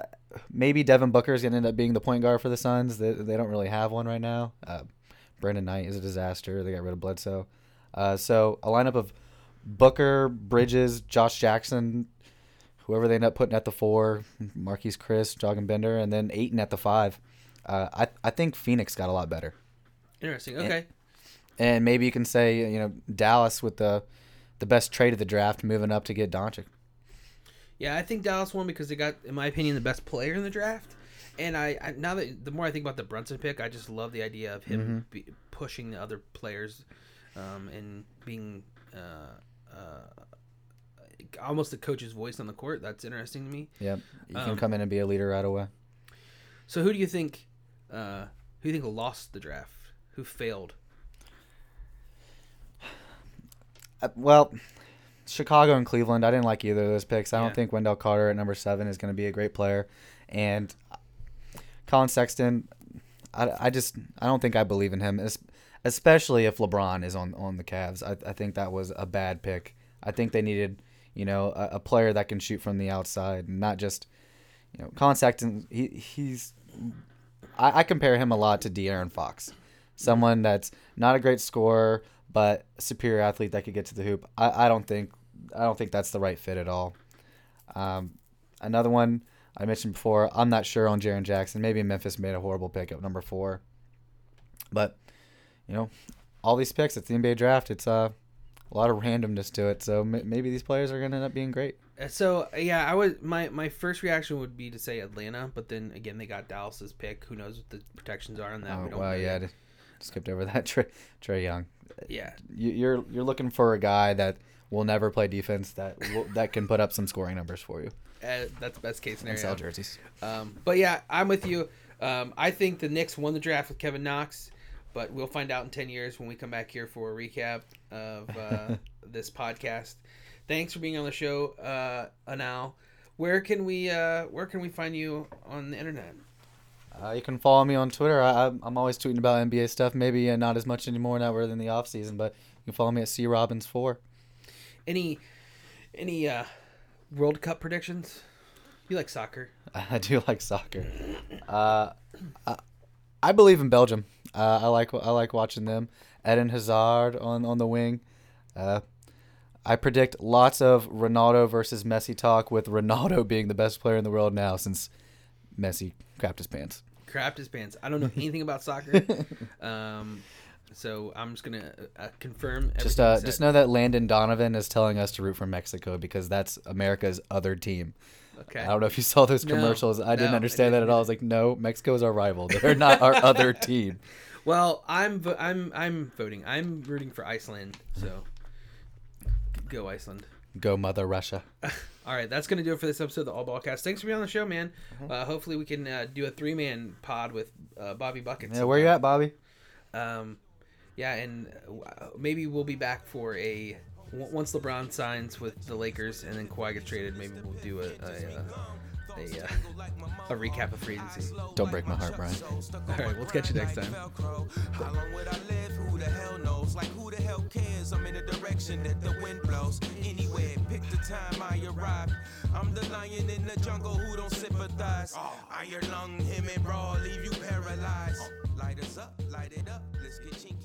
maybe Devin Booker is going to end up being the point guard for the Suns. They, they don't really have one right now. Uh, Brandon Knight is a disaster. They got rid of Bledsoe. Uh, so a lineup of Booker, Bridges, Josh Jackson, whoever they end up putting at the four, Marquese Chriss, Dragan Bender, and then Ayton at the five. Uh, I I think Phoenix got a lot better, Interesting. Okay. and maybe you can say you know Dallas with the the best trade of the draft, moving up to get Doncic. Yeah, I think Dallas won because they got, in my opinion, the best player in the draft. And I, I now that the more I think about the Brunson pick, I just love the idea of him be, pushing the other players, um, and being uh, uh, almost the coach's voice on the court. That's interesting to me. Yep, you Um, can come in and be a leader right away. So who do you think? Uh, who do you think lost the draft? Who failed? Uh, well, Chicago and Cleveland. I didn't like either of those picks. I Yeah. don't think Wendell Carter at number seven is going to be a great player, and uh, Collin Sexton. I, I just I don't think I believe in him, especially if LeBron is on on the Cavs. I, I think that was a bad pick. I think they needed you know a, a player that can shoot from the outside, and not just you know Collin Sexton. He he's I, I compare him a lot to De'Aaron Fox, someone that's not a great scorer but a superior athlete that could get to the hoop. I, I don't think I don't think that's the right fit at all. Um, another one I mentioned before. I'm not sure on Jaren Jackson. Maybe Memphis made a horrible pick at number four, but you know, all these picks. It's the NBA draft. It's uh, a lot of randomness to it. So m- maybe these players are gonna end up being great. Uh, So yeah, I was my my first reaction would be to say Atlanta, but then again they got Dallas's pick. Who knows what the protections are on that? Oh, we well, yeah, skipped over that. Trae, Trae Young. yeah. You- You're you're looking for a guy that will never play defense that will, that can put up some scoring numbers for you Uh, that's best case and scenario. sell jerseys. Um, but yeah, I'm with you. Um, I think the Knicks won the draft with Kevin Knox, but we'll find out in 10 years when we come back here for a recap of uh, this podcast. Thanks for being on the show, uh, Anal. Where can we uh, where can we find you on the internet? Uh, you can follow me on Twitter. I, I'm- I'm always tweeting about NBA stuff. Maybe uh, not as much anymore now we're in the off season, but you can follow me at C Robbins four. Any any uh, World Cup predictions? You like soccer? I do like soccer. Uh, I, I believe in Belgium. Uh, I like I like watching them. Eden Hazard on on the wing. Uh, I predict lots of Ronaldo versus Messi talk, with Ronaldo being the best player in the world now since Messi crapped his pants. Crapped his pants. I don't know anything about soccer, um, so I'm just gonna uh, confirm. Just uh, just know that Landon Donovan is telling us to root for Mexico because that's America's other team. okay. I don't know if you saw those No, commercials. I didn't no, I understand that at all. I was like, no, Mexico is our rival. They're not our other team. Well, I'm vo- I'm I'm voting. I'm rooting for Iceland. So go Iceland. Go mother Russia. All right, that's gonna do it for this episode of the All Ballcast. Thanks for being on the show, man. Uh-huh. Uh, hopefully, we can uh, do a three man pod with uh, Bobby Buckets. Yeah, where you at, Bobby? Um, yeah, and uh, maybe we'll be back for a once LeBron signs with the Lakers and then Kawhi gets traded. Maybe we'll do a a, uh, a, uh, a recap of free agency. Don't break my heart, Brian. All right, we'll catch you next time. How long would I live? Who the hell knows? Like who the hell cares? I'm in the direction that the wind blows. Anywhere, pick the time I arrive. I'm the lion in the jungle who don't sympathize. Iron lung, him and raw, leave you paralyzed. Light us up, light it up. Let's get chinky died.